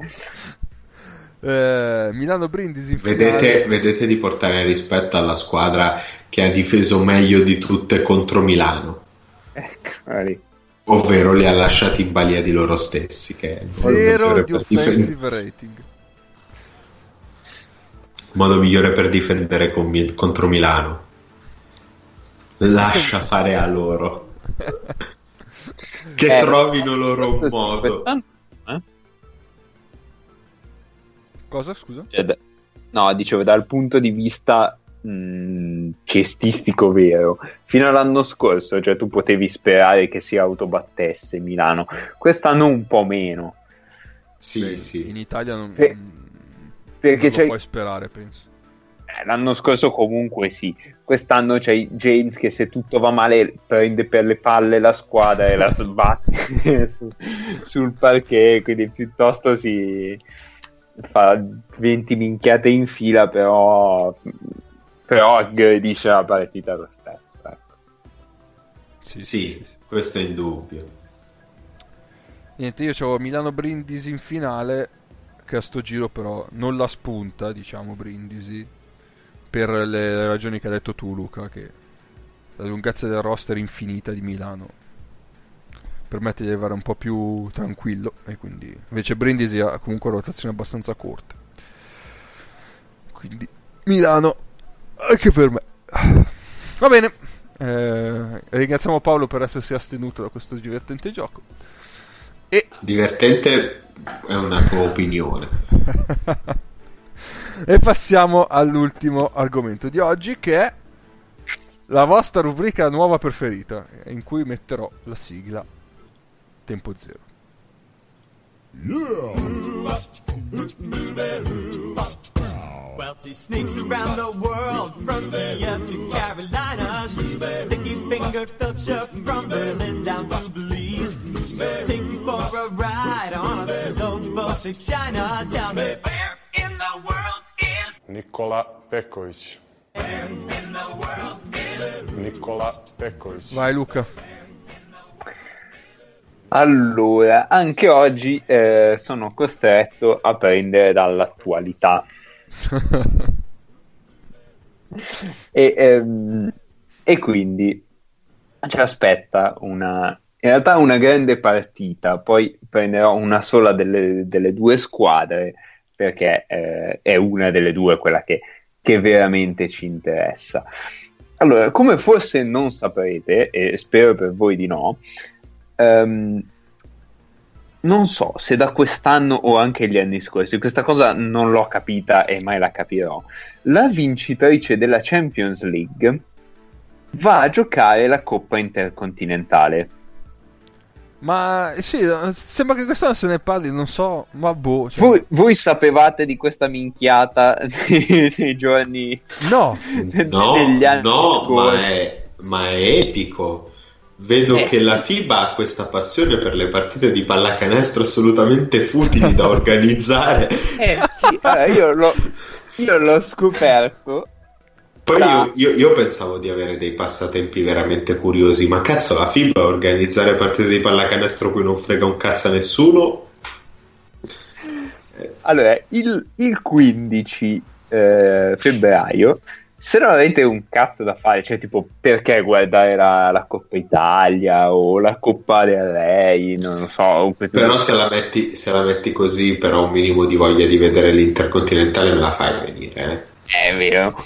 Eh, Milano Brindisi. Vedete, vedete di portare rispetto alla squadra che ha difeso meglio di tutte contro Milano, Ecco. Ovvero li ha lasciati in balia di loro stessi. Che è il modo Zero migliore di per difendere- offensive rating. modo migliore per difendere con Mi- contro Milano. Lascia fare a loro. che Eh, trovino loro un modo. eh? Cosa, scusa? Cioè, da- no, dicevo dal punto di vista mh, cestistico vero, fino all'anno scorso, cioè tu potevi sperare che si autobattesse Milano, quest'anno un po' meno, Sì, Beh, sì. In Italia non, Pe- mm, perché non lo c'è puoi sperare, penso. Eh, L'anno scorso comunque sì, quest'anno c'è James che se tutto va male prende per le palle la squadra e la sbatte su- sul parquet, quindi piuttosto si fa 20 minchiate in fila, però, però aggredisce la partita lo stesso. ecco. Sì, Sì, questo è indubbio. Niente, io avevo Milano Brindisi in finale, che a sto giro però non la spunta, diciamo, Brindisi, per le ragioni che hai detto tu, Luca, che la lunghezza del roster infinita di Milano permette di arrivare un po' più tranquillo, e quindi invece Brindisi ha comunque rotazione abbastanza corta. Quindi Milano, anche per me. Va bene, eh, ringraziamo Paolo per essersi astenuto da questo divertente gioco. E Divertente è una tua opinione. e passiamo all'ultimo argomento di oggi che è la vostra rubrica nuova preferita in cui metterò la sigla tempo zero. Yeah! Well, she sneaks around the world from Vienna to Carolina. She's a sticky fingered filcher from Berlin down to Belize. She'll take you for a ride on a slow boat to China. Tell me where in the world is Nikola Pekovic. Nikola Pekovic. Vai Luca. Allora, anche oggi eh, sono costretto a prendere dall'attualità. E, ehm, e quindi ci aspetta una, in realtà una grande partita, poi prenderò una sola delle, delle due squadre perché eh, è una delle due quella che, che veramente ci interessa. Allora, come forse non saprete, e spero per voi di no, ehm, non so se da quest'anno o anche gli anni scorsi, questa cosa non l'ho capita e mai la capirò. La vincitrice della Champions League va a giocare la Coppa Intercontinentale. Ma eh, sì, sembra che quest'anno se ne parli, non so, ma boh. cioè- Voi, voi sapevate di questa minchiata nei, nei giorni No, No, degli anni no, ma è, ma è epico. Vedo Eh. che la FIBA ha questa passione per le partite di pallacanestro assolutamente futili da organizzare. Eh sì, allora, io, l'ho, io l'ho scoperto. Poi Ah. io, io- io pensavo di avere dei passatempi veramente curiosi, ma cazzo, la FIBA organizzare partite di pallacanestro cui non frega un cazzo a nessuno? Allora, il, il 15 eh, febbraio, se non avete un cazzo da fare, cioè tipo perché guardare la, la Coppa Italia o la Coppa del Re, non lo so. Però se la, metti, se la metti così, però un minimo di voglia di vedere l'Intercontinentale me la fai venire. eh. È vero.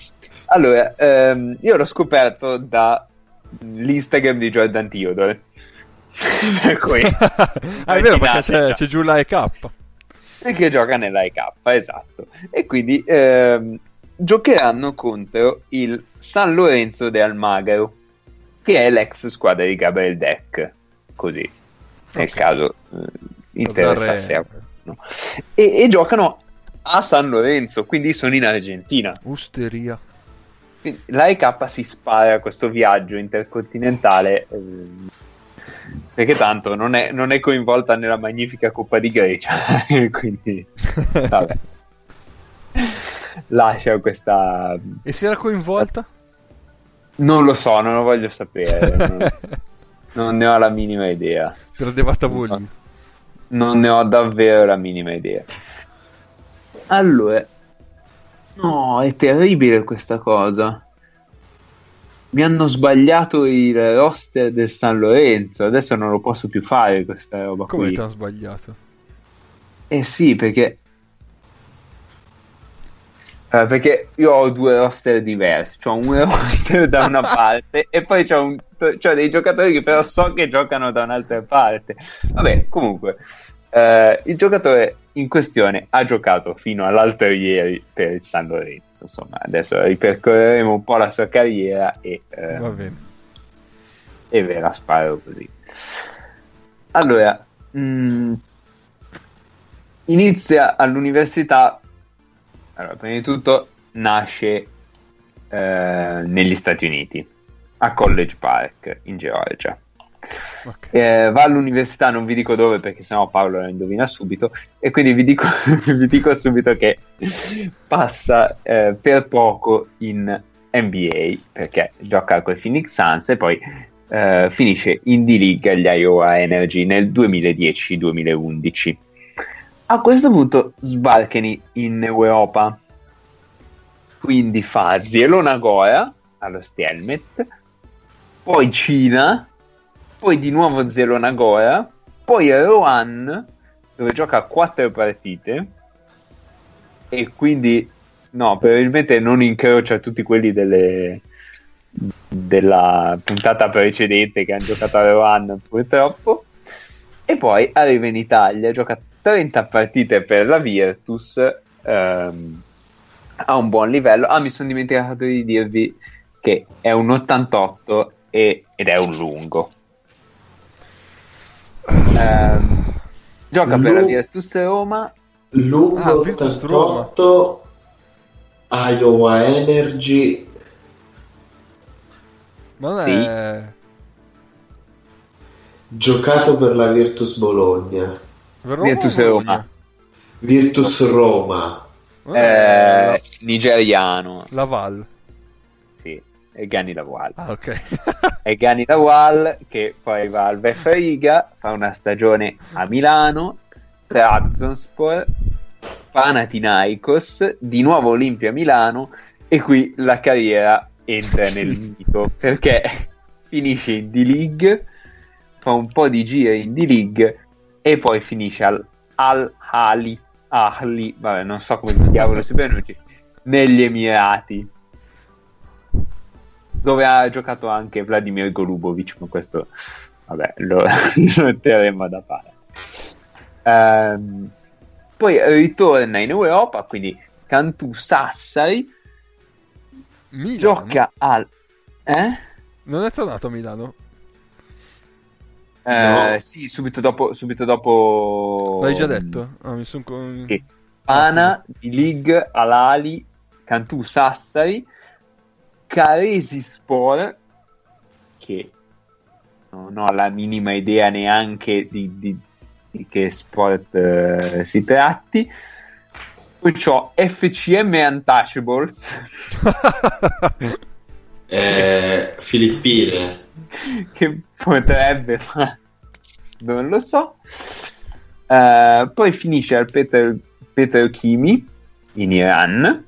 Allora, ehm, io l'ho scoperto dall'Instagram di Jordan Theodore. per cui, ah, è vero perché c'è, c'è giù la EK. che gioca nella EK, esatto. E quindi ehm, giocheranno contro il San Lorenzo de Almagro, che è l'ex squadra di Gabriel Deck, così, nel Ok. caso eh, interessasse a qualcuno. E, e giocano a San Lorenzo, quindi sono in Argentina. Usteria. Quindi la EK si spara a questo viaggio intercontinentale ehm, perché tanto non è, non è coinvolta nella magnifica Coppa di Grecia, quindi vabbè. lascia questa... e si era coinvolta? Non lo so, non lo voglio sapere, non, non ne ho la minima idea. Perdeva Tavoli. Non ne ho davvero la minima idea. Allora, no, è terribile questa cosa. Mi hanno sbagliato il roster del San Lorenzo. Adesso non lo posso più fare questa roba Come qui. ti hanno sbagliato? Eh sì, perché. Eh, perché io ho due roster diversi. C'ho un roster da una parte e poi c'ho, un- c'ho dei giocatori che però so che giocano da un'altra parte. Vabbè, comunque, eh, il giocatore in questione ha giocato fino all'altro ieri per il San Lorenzo. Insomma, adesso ripercorreremo un po' la sua carriera e. eh, Va bene. e ve la sparo così. Allora, mh, inizia all'università. Allora, prima di tutto nasce eh, negli Stati Uniti, a College Park in Georgia. Ok. Eh, va all'università, non vi dico dove perché sennò Paolo la indovina subito, e quindi vi dico, vi dico subito che passa eh, per poco in NBA perché gioca con i Phoenix Suns e poi eh, finisce in D-League agli Iowa Energy nel 2010-2011. A questo punto sbarcano in Europa, quindi fa Zelo Nagoya allo Stelmet, poi Cina, poi di nuovo Zelo Nagoya, poi Rohan dove gioca quattro partite. E quindi no, probabilmente non incrocia tutti quelli delle, della puntata precedente che hanno giocato a Rohan purtroppo. E poi arriva in Italia, gioca 30 partite per la Virtus ehm, a un buon livello. Ah, mi sono dimenticato di dirvi che è un 88 e- ed è un lungo. Ehm, gioca per la Lu- Virtus Roma Lungo Ah, Virtus 88 Iowa Energy Ma non Sì. è... giocato per la Virtus Bologna Roma Virtus Roma. Virtus Roma Eh, nigeriano, la, la Val. sì, è Gani Lawal. Ah, ok. È Gani Lawal che poi va al Riga, fa una stagione a Milano, Trabzonspor, Panathinaikos, di nuovo Olimpia Milano e qui la carriera entra nel mito perché finisce in D-League, fa un po' di giri in D-League e poi finisce al Al-Hali, Ahli, vabbè non so come diavolo si pronuncia, negli Emirati dove ha giocato anche Vladimir Golubovic, ma questo vabbè lo, lo terremo da parte. Ehm, poi ritorna in Europa, quindi Cantù Sassari, Milano? gioca al... Eh? Non è tornato a Milano? Eh, No. Sì, subito dopo... Subito dopo L'hai già detto? Ah, mi son con... Sì. Pana, di League, Alali, Cantù Sassari, Caresi Spor, che non ho la minima idea neanche di, di- di che sport eh, si tratti. Poi c'ho FCM Untouchables, eh, Filippine che potrebbe, ma non lo so. Eh, poi finisce al Peter, Petrochimi in Iran.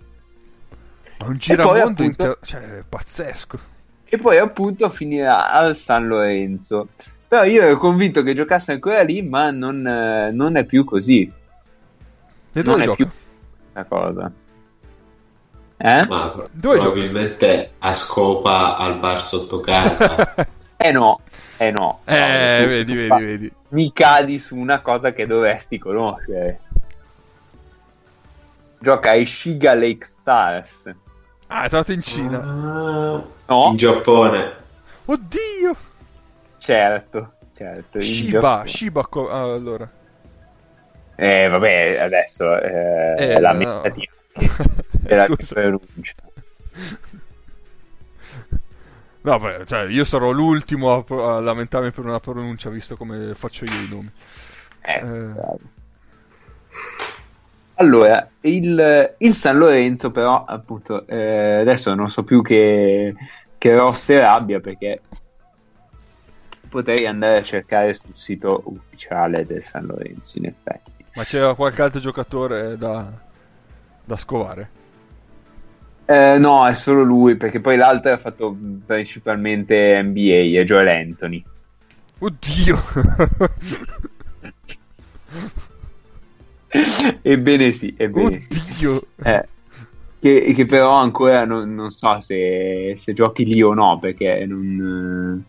Ma un giramondo appunto- inter- cioè, pazzesco. e poi appunto finirà al San Lorenzo. Però io ero convinto che giocasse ancora lì, ma non, eh, non è più così E Non è gioca? più- la cosa. Eh? ma Dove gioca? probabilmente a scopa al bar sotto casa Eh no, eh no. Eh, No, vedi, vedi, fa- vedi. Mi cadi su una cosa che dovresti conoscere. Gioca ai Shiga Lake Stars. Ah, è tornato in Cina. Ah, No, in Giappone Oddio! certo, certo. in Shiba, Giappone. Shiba, co- ah, allora. Eh, vabbè, adesso eh, Eh, la no. Scusa. pronuncia. No, beh, cioè, io sarò l'ultimo a, a lamentarmi per una pronuncia, visto come faccio io i nomi. Eh, Eh. Allora, il, il San Lorenzo però, appunto, eh, adesso non so più che, che roster abbia perché potrei andare a cercare sul sito ufficiale del San Lorenzo, in effetti. Ma c'era qualche altro giocatore da, da scovare? Eh, no, è solo lui, perché poi l'altro ha fatto principalmente NBA, è Joel Anthony. Oddio! Ebbene sì, ebbene sì. Oddio! Eh, che, che però ancora non, non so se, se giochi lì o no, perché non,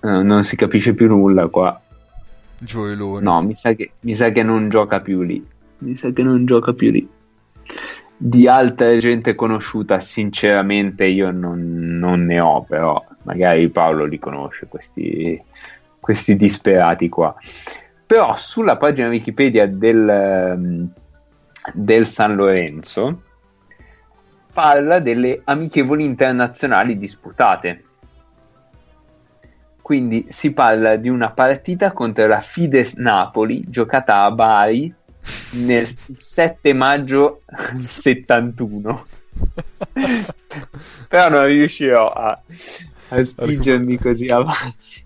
eh, non si capisce più nulla qua. Gioelone. No, mi sa, che, mi sa che non gioca più lì. Mi sa che non gioca più lì. Di altra gente conosciuta, sinceramente, io non, non ne ho, però magari Paolo li conosce, questi, questi disperati qua. Però sulla pagina Wikipedia del, del San Lorenzo parla delle amichevoli internazionali disputate. Quindi si parla di una partita contro la Fides Napoli giocata a Bari nel 7 maggio 71. Però non riuscirò a, a spingermi così avanti.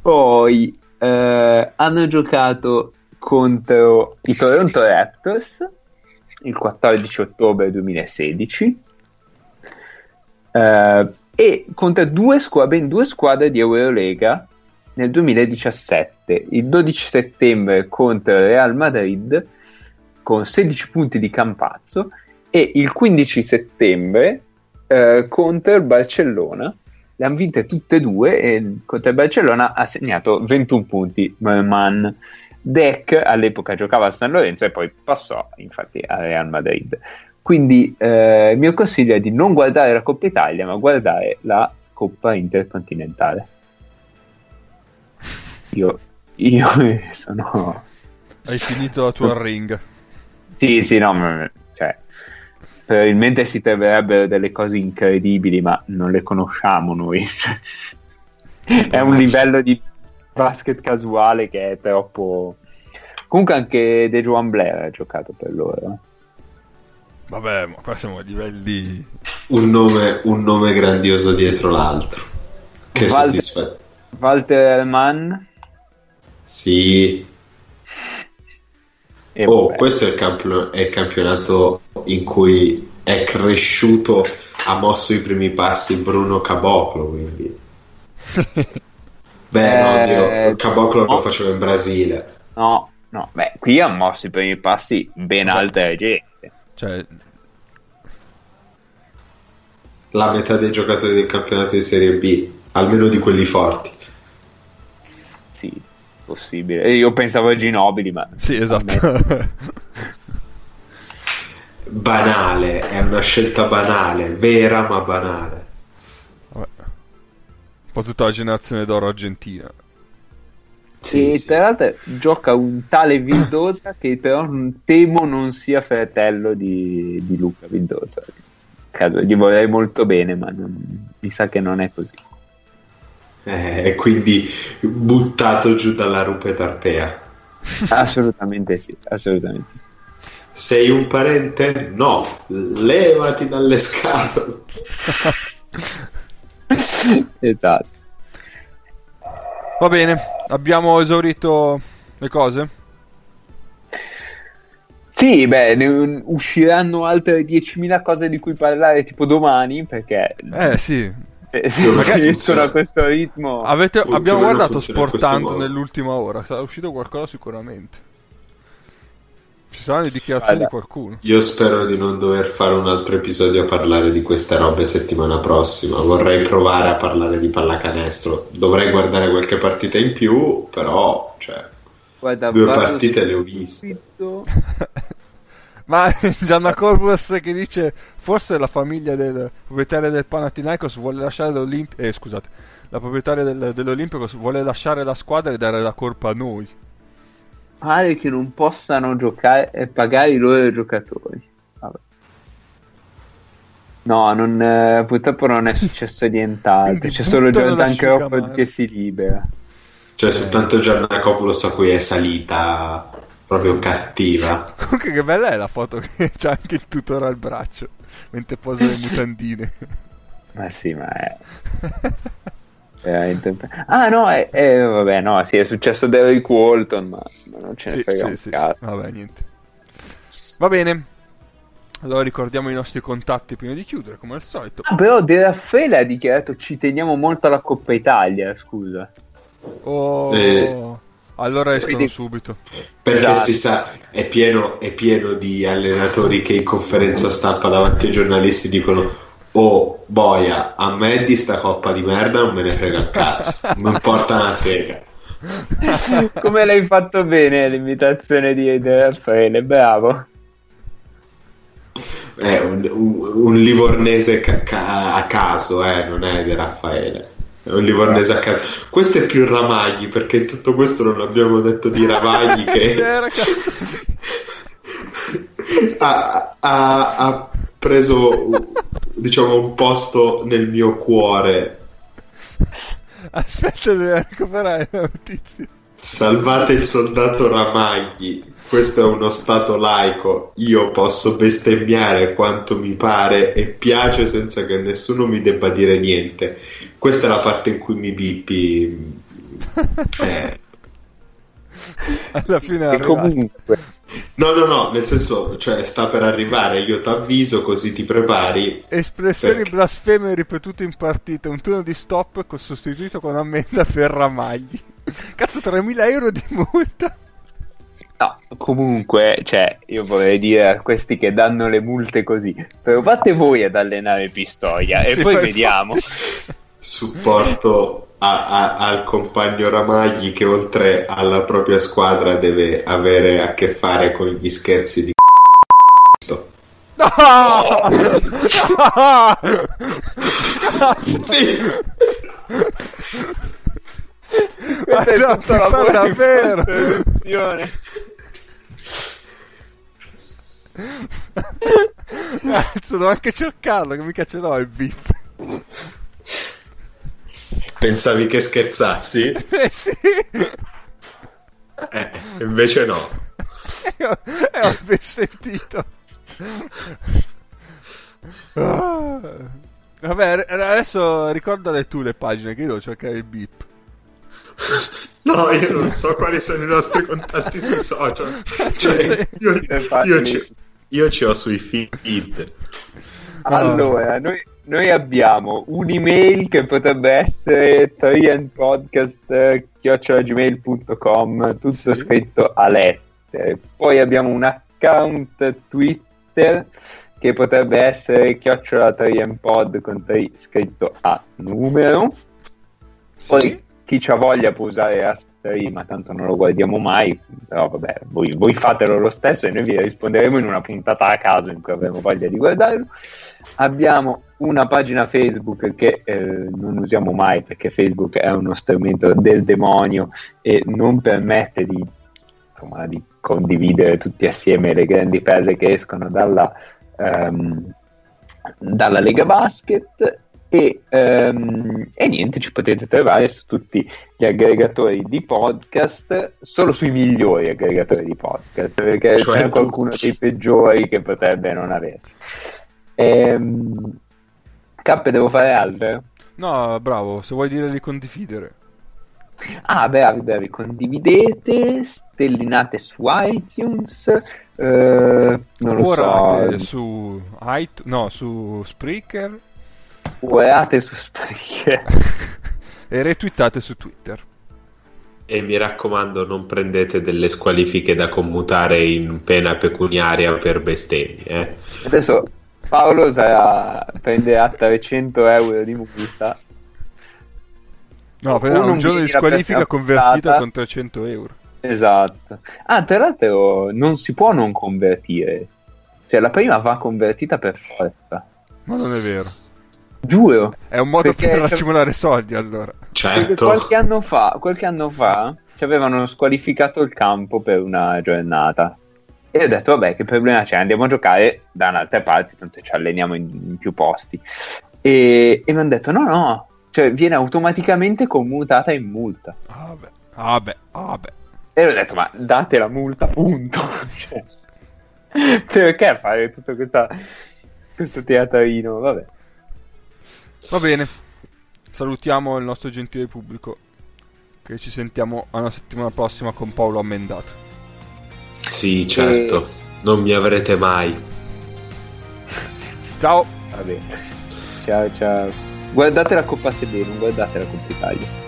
Poi eh, hanno giocato contro i Toronto Raptors il 14 ottobre 2016 eh, e contro due squadre, ben due squadre di Eurolega nel 2017, il 12 settembre contro Real Madrid con 16 punti di Campazzo e il 15 settembre eh, contro il Barcellona. Le hanno vinte tutte e due e contro il Barcellona ha segnato 21 punti Merman. Deck all'epoca giocava al San Lorenzo e poi passò infatti al Real Madrid. Quindi eh, il mio consiglio è di non guardare la Coppa Italia, ma guardare la Coppa Intercontinentale. Io, io sono, Hai finito la tua ring. Sì, sì, no, ma- cioè, probabilmente si troverebbero delle cose incredibili, ma non le conosciamo noi. è un livello di basket casuale che è troppo... Comunque anche De Juan Blair ha giocato per loro. Vabbè, ma qua siamo a livelli... Un nome, un nome grandioso dietro l'altro. Che Walter- soddisfatto. Walter Mann Sì. e Oh, vabbè. questo è il, campio- è il campionato in cui è cresciuto, ha mosso i primi passi Bruno Caboclo, quindi... Beh, no, Eh, Dio, Caboclo no. lo faceva in Brasile. No, no, beh, qui ha mosso i primi passi ben Vabbè. altra gente. Cioè, La metà dei giocatori del campionato di Serie B, almeno di quelli forti. Possibile. Io pensavo a Ginobili, ma... sì, esatto. Banale, è una scelta banale, vera ma banale. Vabbè. Un po' tutta la generazione d'oro argentina. Sì, e sì. tra l'altro gioca un tale Vildosa che però temo non sia fratello di, di Luca Vildosa. Caso, gli vorrei molto bene, ma non- mi sa che non è così. Eh, E quindi buttato giù dalla rupe tarpea. Assolutamente sì, assolutamente sì. Sei un parente? No, levati dalle scatole. esatto. Va bene, abbiamo esaurito le cose? Sì, beh, ne usciranno altre 10.000 cose di cui parlare tipo domani, perché Eh sì. Eh, se magari funziona. a questo ritmo... Avete- abbiamo guardato sportando nell'ultima ora. Sarà uscito qualcosa sicuramente. Ci saranno le dichiarazioni di Guarda. qualcuno. Io spero di non dover fare un altro episodio a parlare di queste robe settimana prossima. Vorrei provare a parlare di pallacanestro. Dovrei guardare qualche partita in più, però, cioè, Guarda, due partite le ho viste. Ma Gianna Corbus che dice forse la famiglia del proprietario del Panathinaikos vuole lasciare l'Olimpico eh scusate la proprietaria del- dell'Olimpicos vuole lasciare la squadra e dare la colpa a noi Pare che non possano giocare e pagare i loro giocatori. Vabbè. No, non, eh, purtroppo non è successo nient'altro. C'è solo l'asciugamano. Crawford che si libera. Cioè, soltanto Giannacopoulos a cui è salita proprio cattiva. comunque che bella è la foto che c'ha anche il tutore al braccio mentre posa le mutandine Ma sì, ma è veramente... Ah no, è, è- vabbè, no, sì, è successo Derrick Walton, ma, ma non ce ne sì, frega sì, un sì, cazzo. vabbè niente va bene allora ricordiamo i nostri contatti prima di chiudere come al solito Ah, però De Raffaele ha dichiarato ci teniamo molto alla Coppa Italia, scusa. oh, Eh. Allora escono Quindi- subito Perché Esatto. si sa, è pieno, è pieno di allenatori che in conferenza stampa davanti ai giornalisti dicono: Oh, boia, a me di sta coppa di merda non me ne frega un cazzo, mi importa una sega. Come l'hai fatto bene l'imitazione di Raffaele, bravo. È un, un- un livornese ca- ca- a caso, eh, non è di Raffaele. Un livornese a caso. Questo è più Ramagli, perché in tutto questo non abbiamo detto di Ramagli che ha, ha- ha preso diciamo un posto nel mio cuore. aspetta devo recuperare la notizia Salvate il soldato Ramagli. Questo è uno stato laico. Io posso bestemmiare quanto mi pare e piace senza che nessuno mi debba dire niente. Questa è la parte in cui mi bippi. Eh, alla fine è E comunque, No, no, no, nel senso, cioè, sta per arrivare, io ti avviso così ti prepari. Espressioni Perché? blasfeme ripetute in partita, un turno di stop sostituito con ammenda per Ramagli. Cazzo, 3.000 euro di multa? No, comunque, cioè, io vorrei dire a questi che danno le multe così, provate voi ad allenare Pistoia e Sì, poi ma vediamo. Supporto a- a- al compagno Ramagli che oltre alla propria squadra deve avere a che fare con gli scherzi di No! Sì! Questa è Ma no, tutta la fa davvero. Cazzo, devo anche cercarlo, che mica ce l'ho il beef. Pensavi che scherzassi? Eh sì, Eh, invece no. eh, ho ben sentito. Ah. Vabbè, adesso ricordale tu le pagine che io devo cercare il beep. No, io non so quali sono i nostri contatti sui social. Cioè, io, io ci, io ci ho sui feed. Allora, noi, noi abbiamo un'email che potrebbe essere triandpodcast.gmail.com tutto Sì. scritto a lettere. Poi abbiamo un account Twitter che potrebbe essere chiocciola triandpod con tri scritto a numero. Poi chi c'ha voglia può usare Raspberry, ma tanto non lo guardiamo mai. Però vabbè, voi, voi fatelo lo stesso e noi vi risponderemo in una puntata a caso in cui avremo voglia di guardarlo. Abbiamo una pagina Facebook che eh, non usiamo mai perché Facebook è uno strumento del demonio e non permette di, insomma, di condividere tutti assieme le grandi perle che escono dalla, ehm, dalla Lega Basket. E, ehm, e niente, ci potete trovare su tutti gli aggregatori di podcast, solo sui migliori aggregatori di podcast, perché Cioè c'è qualcuno dei peggiori che potrebbe non averci. Ehm, K, devo fare altro? No, bravo, se vuoi dire di condividere. Ah, bravi, bravi, condividete, stellinate su iTunes, eh, non lo so, su iTunes, no, su Spreaker cuorate su Spreaker. e retweetate su Twitter. E mi raccomando, non prendete delle squalifiche da commutare in pena pecuniaria per bestemmie. Eh. Adesso Paolo sarà, prenderà 300 euro di multa. No, per un non giorno di squalifica convertita con 300 euro. Esatto. Ah, tra l'altro non si può non convertire. Cioè, la prima va convertita per forza. Ma non è vero. Giuro. È un modo Perché- per accumulare soldi allora. Certo. qualche anno fa, qualche anno fa ci avevano squalificato il campo per una giornata. E ho detto, vabbè, che problema c'è? Andiamo a giocare da un'altra parte, tanto ci alleniamo in, in più posti. E, e mi hanno detto, no, no, cioè viene automaticamente commutata in multa. Ah, vabbè, ah, vabbè, ah, vabbè. E ho detto, ma date la multa, punto. Cioè, perché fare tutto questa, questo teatrino? Vabbè. Va bene. Salutiamo il nostro gentile pubblico. Che ci sentiamo alla settimana prossima con Paolo Ammendato. Sì, certo. Non mi avrete mai. Ciao! Va bene. Ciao, ciao. Guardate la Coppa Sede, non guardate la Coppa Italia.